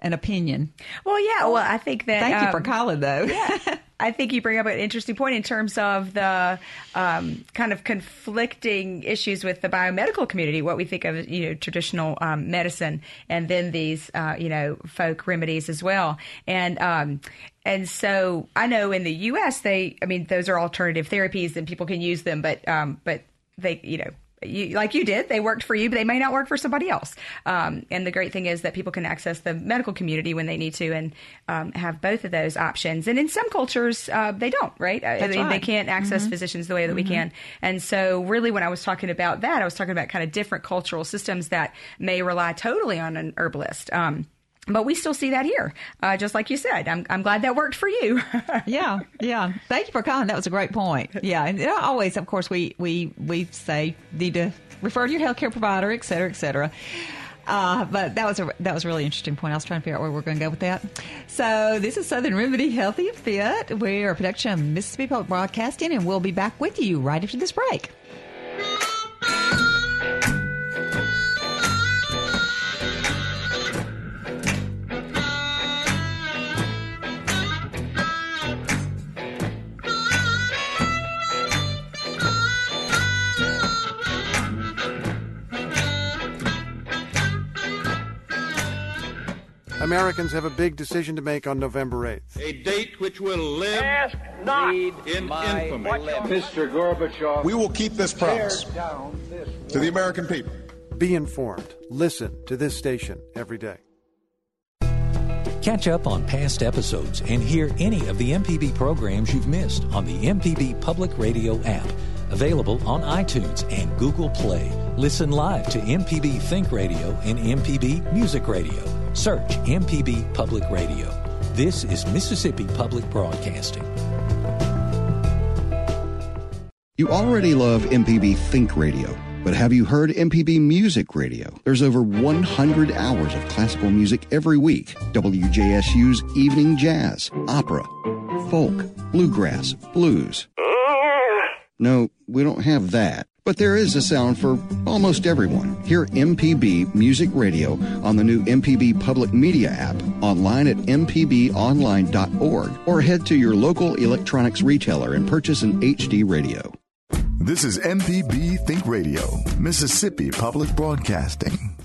A: an opinion.
J: Well, yeah. Well, I think that.
A: Thank
J: um,
A: you for calling, though.
J: yeah. I think you bring up an interesting point in terms of the um, kind of conflicting issues with the biomedical community, what we think of, you know, traditional um, medicine, and then these, uh, you know, folk remedies as well. And um, and so I know in the U.S. they, I mean, those are alternative therapies and people can use them, but um, but they, you know, you, like you did, they worked for you, but they may not work for somebody else. Um, and the great thing is that people can access the medical community when they need to and um, have both of those options. And in some cultures, uh, they don't, right?
A: I
J: mean,
A: right.
J: they can't access
A: mm-hmm.
J: physicians the way that
A: mm-hmm.
J: we can. And so, really, when I was talking about that, I was talking about kind of different cultural systems that may rely totally on an herbalist. Um, but we still see that here, uh, just like you said. I'm, I'm glad that worked for you.
A: yeah, yeah. Thank you for calling. That was a great point. Yeah, and always, of course, we we we say need to refer to your healthcare provider, et cetera, et cetera. Uh, but that was a that was a really interesting point. I was trying to figure out where we're going to go with that. So this is Southern Remedy Healthy and Fit. We're a production of Mississippi Public Broadcasting, and we'll be back with you right after this break.
R: Americans have a big decision to make on November 8th.
S: A date which will live
T: Ask not
S: in infamy.
T: Mr. Gorbachev.
U: We will keep this promise to the American people.
R: Be informed. Listen to this station every day.
H: Catch up on past episodes and hear any of the MPB programs you've missed on the MPB Public Radio app. Available on iTunes and Google Play. Listen live to MPB Think Radio and MPB Music Radio. Search MPB Public Radio. This is Mississippi Public Broadcasting.
V: You already love MPB Think Radio, but have you heard MPB Music Radio? There's over 100 hours of classical music every week. WJSU's Evening Jazz, Opera, Folk, Bluegrass, Blues. Uh. No, we don't have that. But there is a sound for almost everyone. Hear MPB Music Radio on the new MPB Public Media app, online at mpbonline.org, or head to your local electronics retailer and purchase an HD radio.
M: This is MPB Think Radio, Mississippi Public Broadcasting.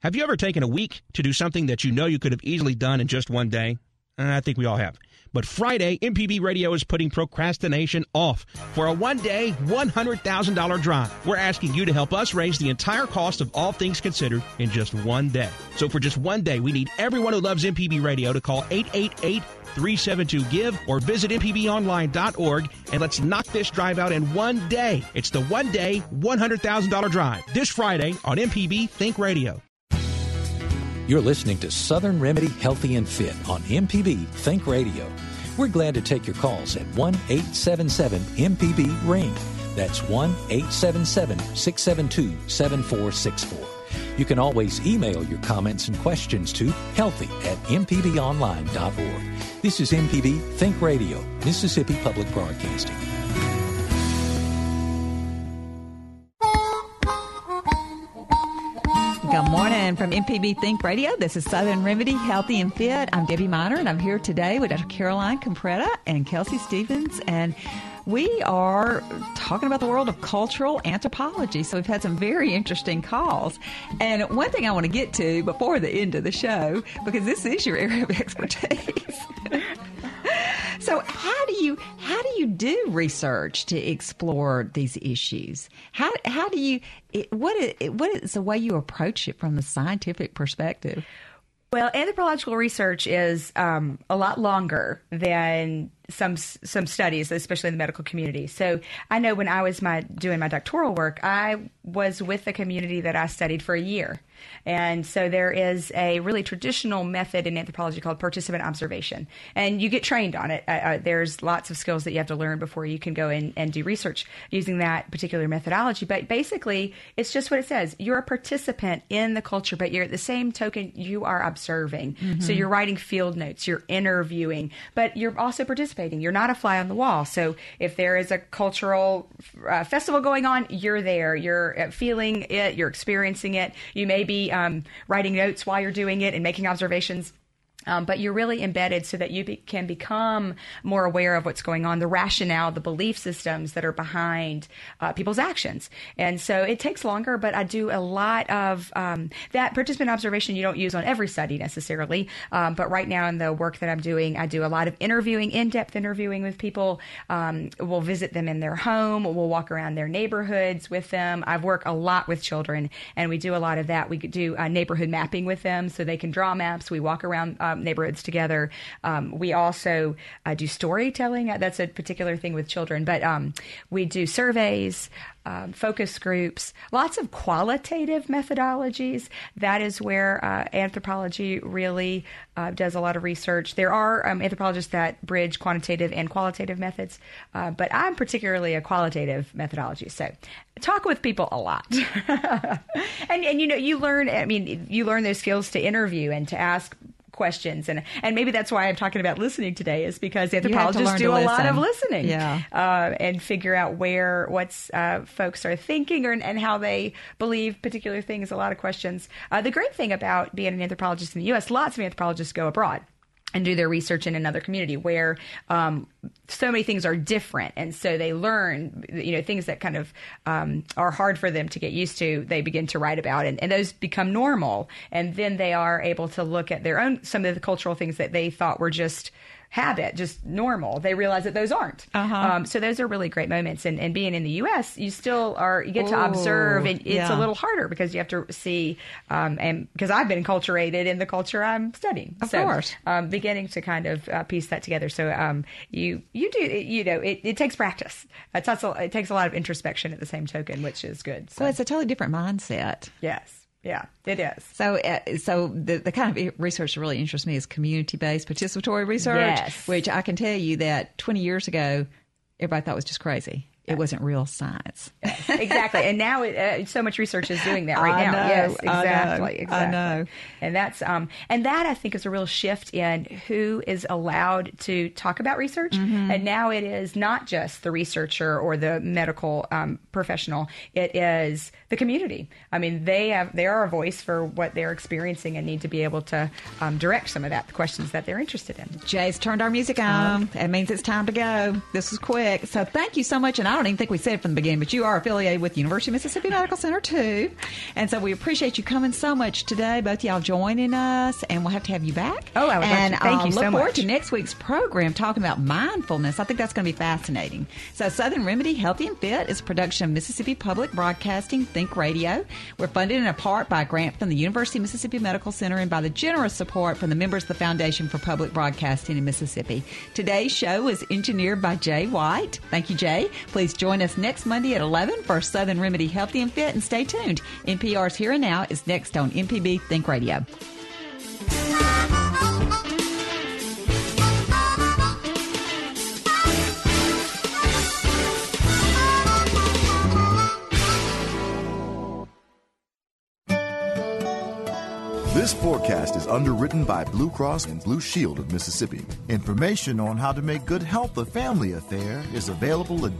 W: Have you ever taken a week to do something that you know you could have easily done in just one day? I think we all have.
X: But Friday, MPB Radio is putting procrastination off for a one day, $100,000 drive. We're asking you to help us raise the entire cost of all things considered in just one day. So for just one day, we need everyone who loves MPB Radio to call 888 372 GIVE or visit MPBOnline.org and let's knock this drive out in one day. It's the one day, $100,000 drive this Friday on MPB Think Radio.
H: You're listening to Southern Remedy Healthy and Fit on MPB Think Radio. We're glad to take your calls at 1 877 MPB Ring. That's 1 877 672 7464. You can always email your comments and questions to healthy at mpbonline.org. This is MPB Think Radio, Mississippi Public Broadcasting.
A: Morning from MPB Think Radio. This is Southern Remedy, Healthy and Fit. I'm Debbie Minor, and I'm here today with Dr. Caroline Compretta and Kelsey Stevens. And we are talking about the world of cultural anthropology. So we've had some very interesting calls. And one thing I want to get to before the end of the show, because this is your area of expertise. So how do you how do you do research to explore these issues? How how do you what is, what is the way you approach it from the scientific perspective?
J: Well, anthropological research is um, a lot longer than some some studies, especially in the medical community. So I know when I was my doing my doctoral work, I was with the community that I studied for a year. And so there is a really traditional method in anthropology called participant observation. And you get trained on it. Uh, uh, there's lots of skills that you have to learn before you can go in and do research using that particular methodology. But basically, it's just what it says. You're a participant in the culture, but you're at the same token, you are observing. Mm-hmm. So you're writing field notes, you're interviewing, but you're also participating. You're not a fly on the wall. So if there is a cultural uh, festival going on, you're there. You're uh, feeling it, you're experiencing it. You may be um, writing notes while you're doing it and making observations. Um, but you're really embedded so that you be, can become more aware of what's going on, the rationale, the belief systems that are behind uh, people's actions. And so it takes longer, but I do a lot of um, that participant observation you don't use on every study necessarily. Um, but right now in the work that I'm doing, I do a lot of interviewing, in depth interviewing with people. Um, we'll visit them in their home, we'll walk around their neighborhoods with them. I've worked a lot with children, and we do a lot of that. We do uh, neighborhood mapping with them so they can draw maps. We walk around. Uh, um, neighborhoods together. Um, we also uh, do storytelling. That's a particular thing with children, but um, we do surveys. Um, focus groups, lots of qualitative methodologies. That is where uh, anthropology really uh, does a lot of research. There are um, anthropologists that bridge quantitative and qualitative methods, uh, but I'm particularly a qualitative methodology. So talk with people a lot, and and you know you learn. I mean, you learn those skills to interview and to ask questions and and maybe that's why I'm talking about listening today is because anthropologists do a listen. lot of listening
A: yeah
J: uh, and figure out where what's uh, folks are thinking or, and how they believe particular things a lot of questions uh, the great thing about being an anthropologist in the U.S. lots of anthropologists go abroad and do their research in another community where um, so many things are different. And so they learn you know things that kind of um, are hard for them to get used to they begin to write about. And, and those become normal. And then they are able to look at their own some of the cultural things that they thought were just habit, just normal, they realize that those aren't.
A: Uh-huh.
J: Um, so those are really great moments. And, and being in the U.S., you still are, you get Ooh, to observe, and it's yeah. a little harder because you have to see, um, and because I've been enculturated in the culture I'm studying.
A: Of
J: so,
A: course.
J: Um, beginning to kind of uh, piece that together. So um, you you do, you know, it, it takes practice. It takes, a, it takes a lot of introspection at the same token, which is good.
A: So. Well, it's a totally different mindset.
J: Yes. Yeah, it is.
A: So, uh, so the, the kind of research that really interests me is community based participatory research,
J: yes.
A: which I can tell you that 20 years ago, everybody thought was just crazy it wasn't real science.
J: Yes, exactly. and now it, uh, so much research is doing that right
A: I
J: now.
A: Know,
J: yes, exactly.
A: I know,
J: exactly.
A: I know.
J: And that's um and that I think is a real shift in who is allowed to talk about research.
A: Mm-hmm.
J: And now it is not just the researcher or the medical um, professional. It is the community. I mean, they have they are a voice for what they're experiencing and need to be able to um, direct some of that the questions that they're interested in.
A: Jay's turned our music on. It means it's time to go. This was quick. So thank you so much and I don't even think we said it from the beginning, but you are affiliated with University of Mississippi Medical Center too, and so we appreciate you coming so much today. Both y'all joining us, and we'll have to have you back.
J: Oh, I would
A: and
J: love to. Thank
A: uh,
J: you
A: look forward to next week's program talking about mindfulness. I think that's going to be fascinating. So, Southern Remedy Healthy and Fit is a production of Mississippi Public Broadcasting Think Radio. We're funded in a part by a grant from the University of Mississippi Medical Center and by the generous support from the members of the Foundation for Public Broadcasting in Mississippi. Today's show is engineered by Jay White. Thank you, Jay. Please join us next Monday at 11 for Southern Remedy Healthy and Fit, and stay tuned. NPR's Here and Now is next on MPB Think Radio.
M: This forecast is underwritten by Blue Cross and Blue Shield of Mississippi.
Y: Information on how to make good health a family affair is available at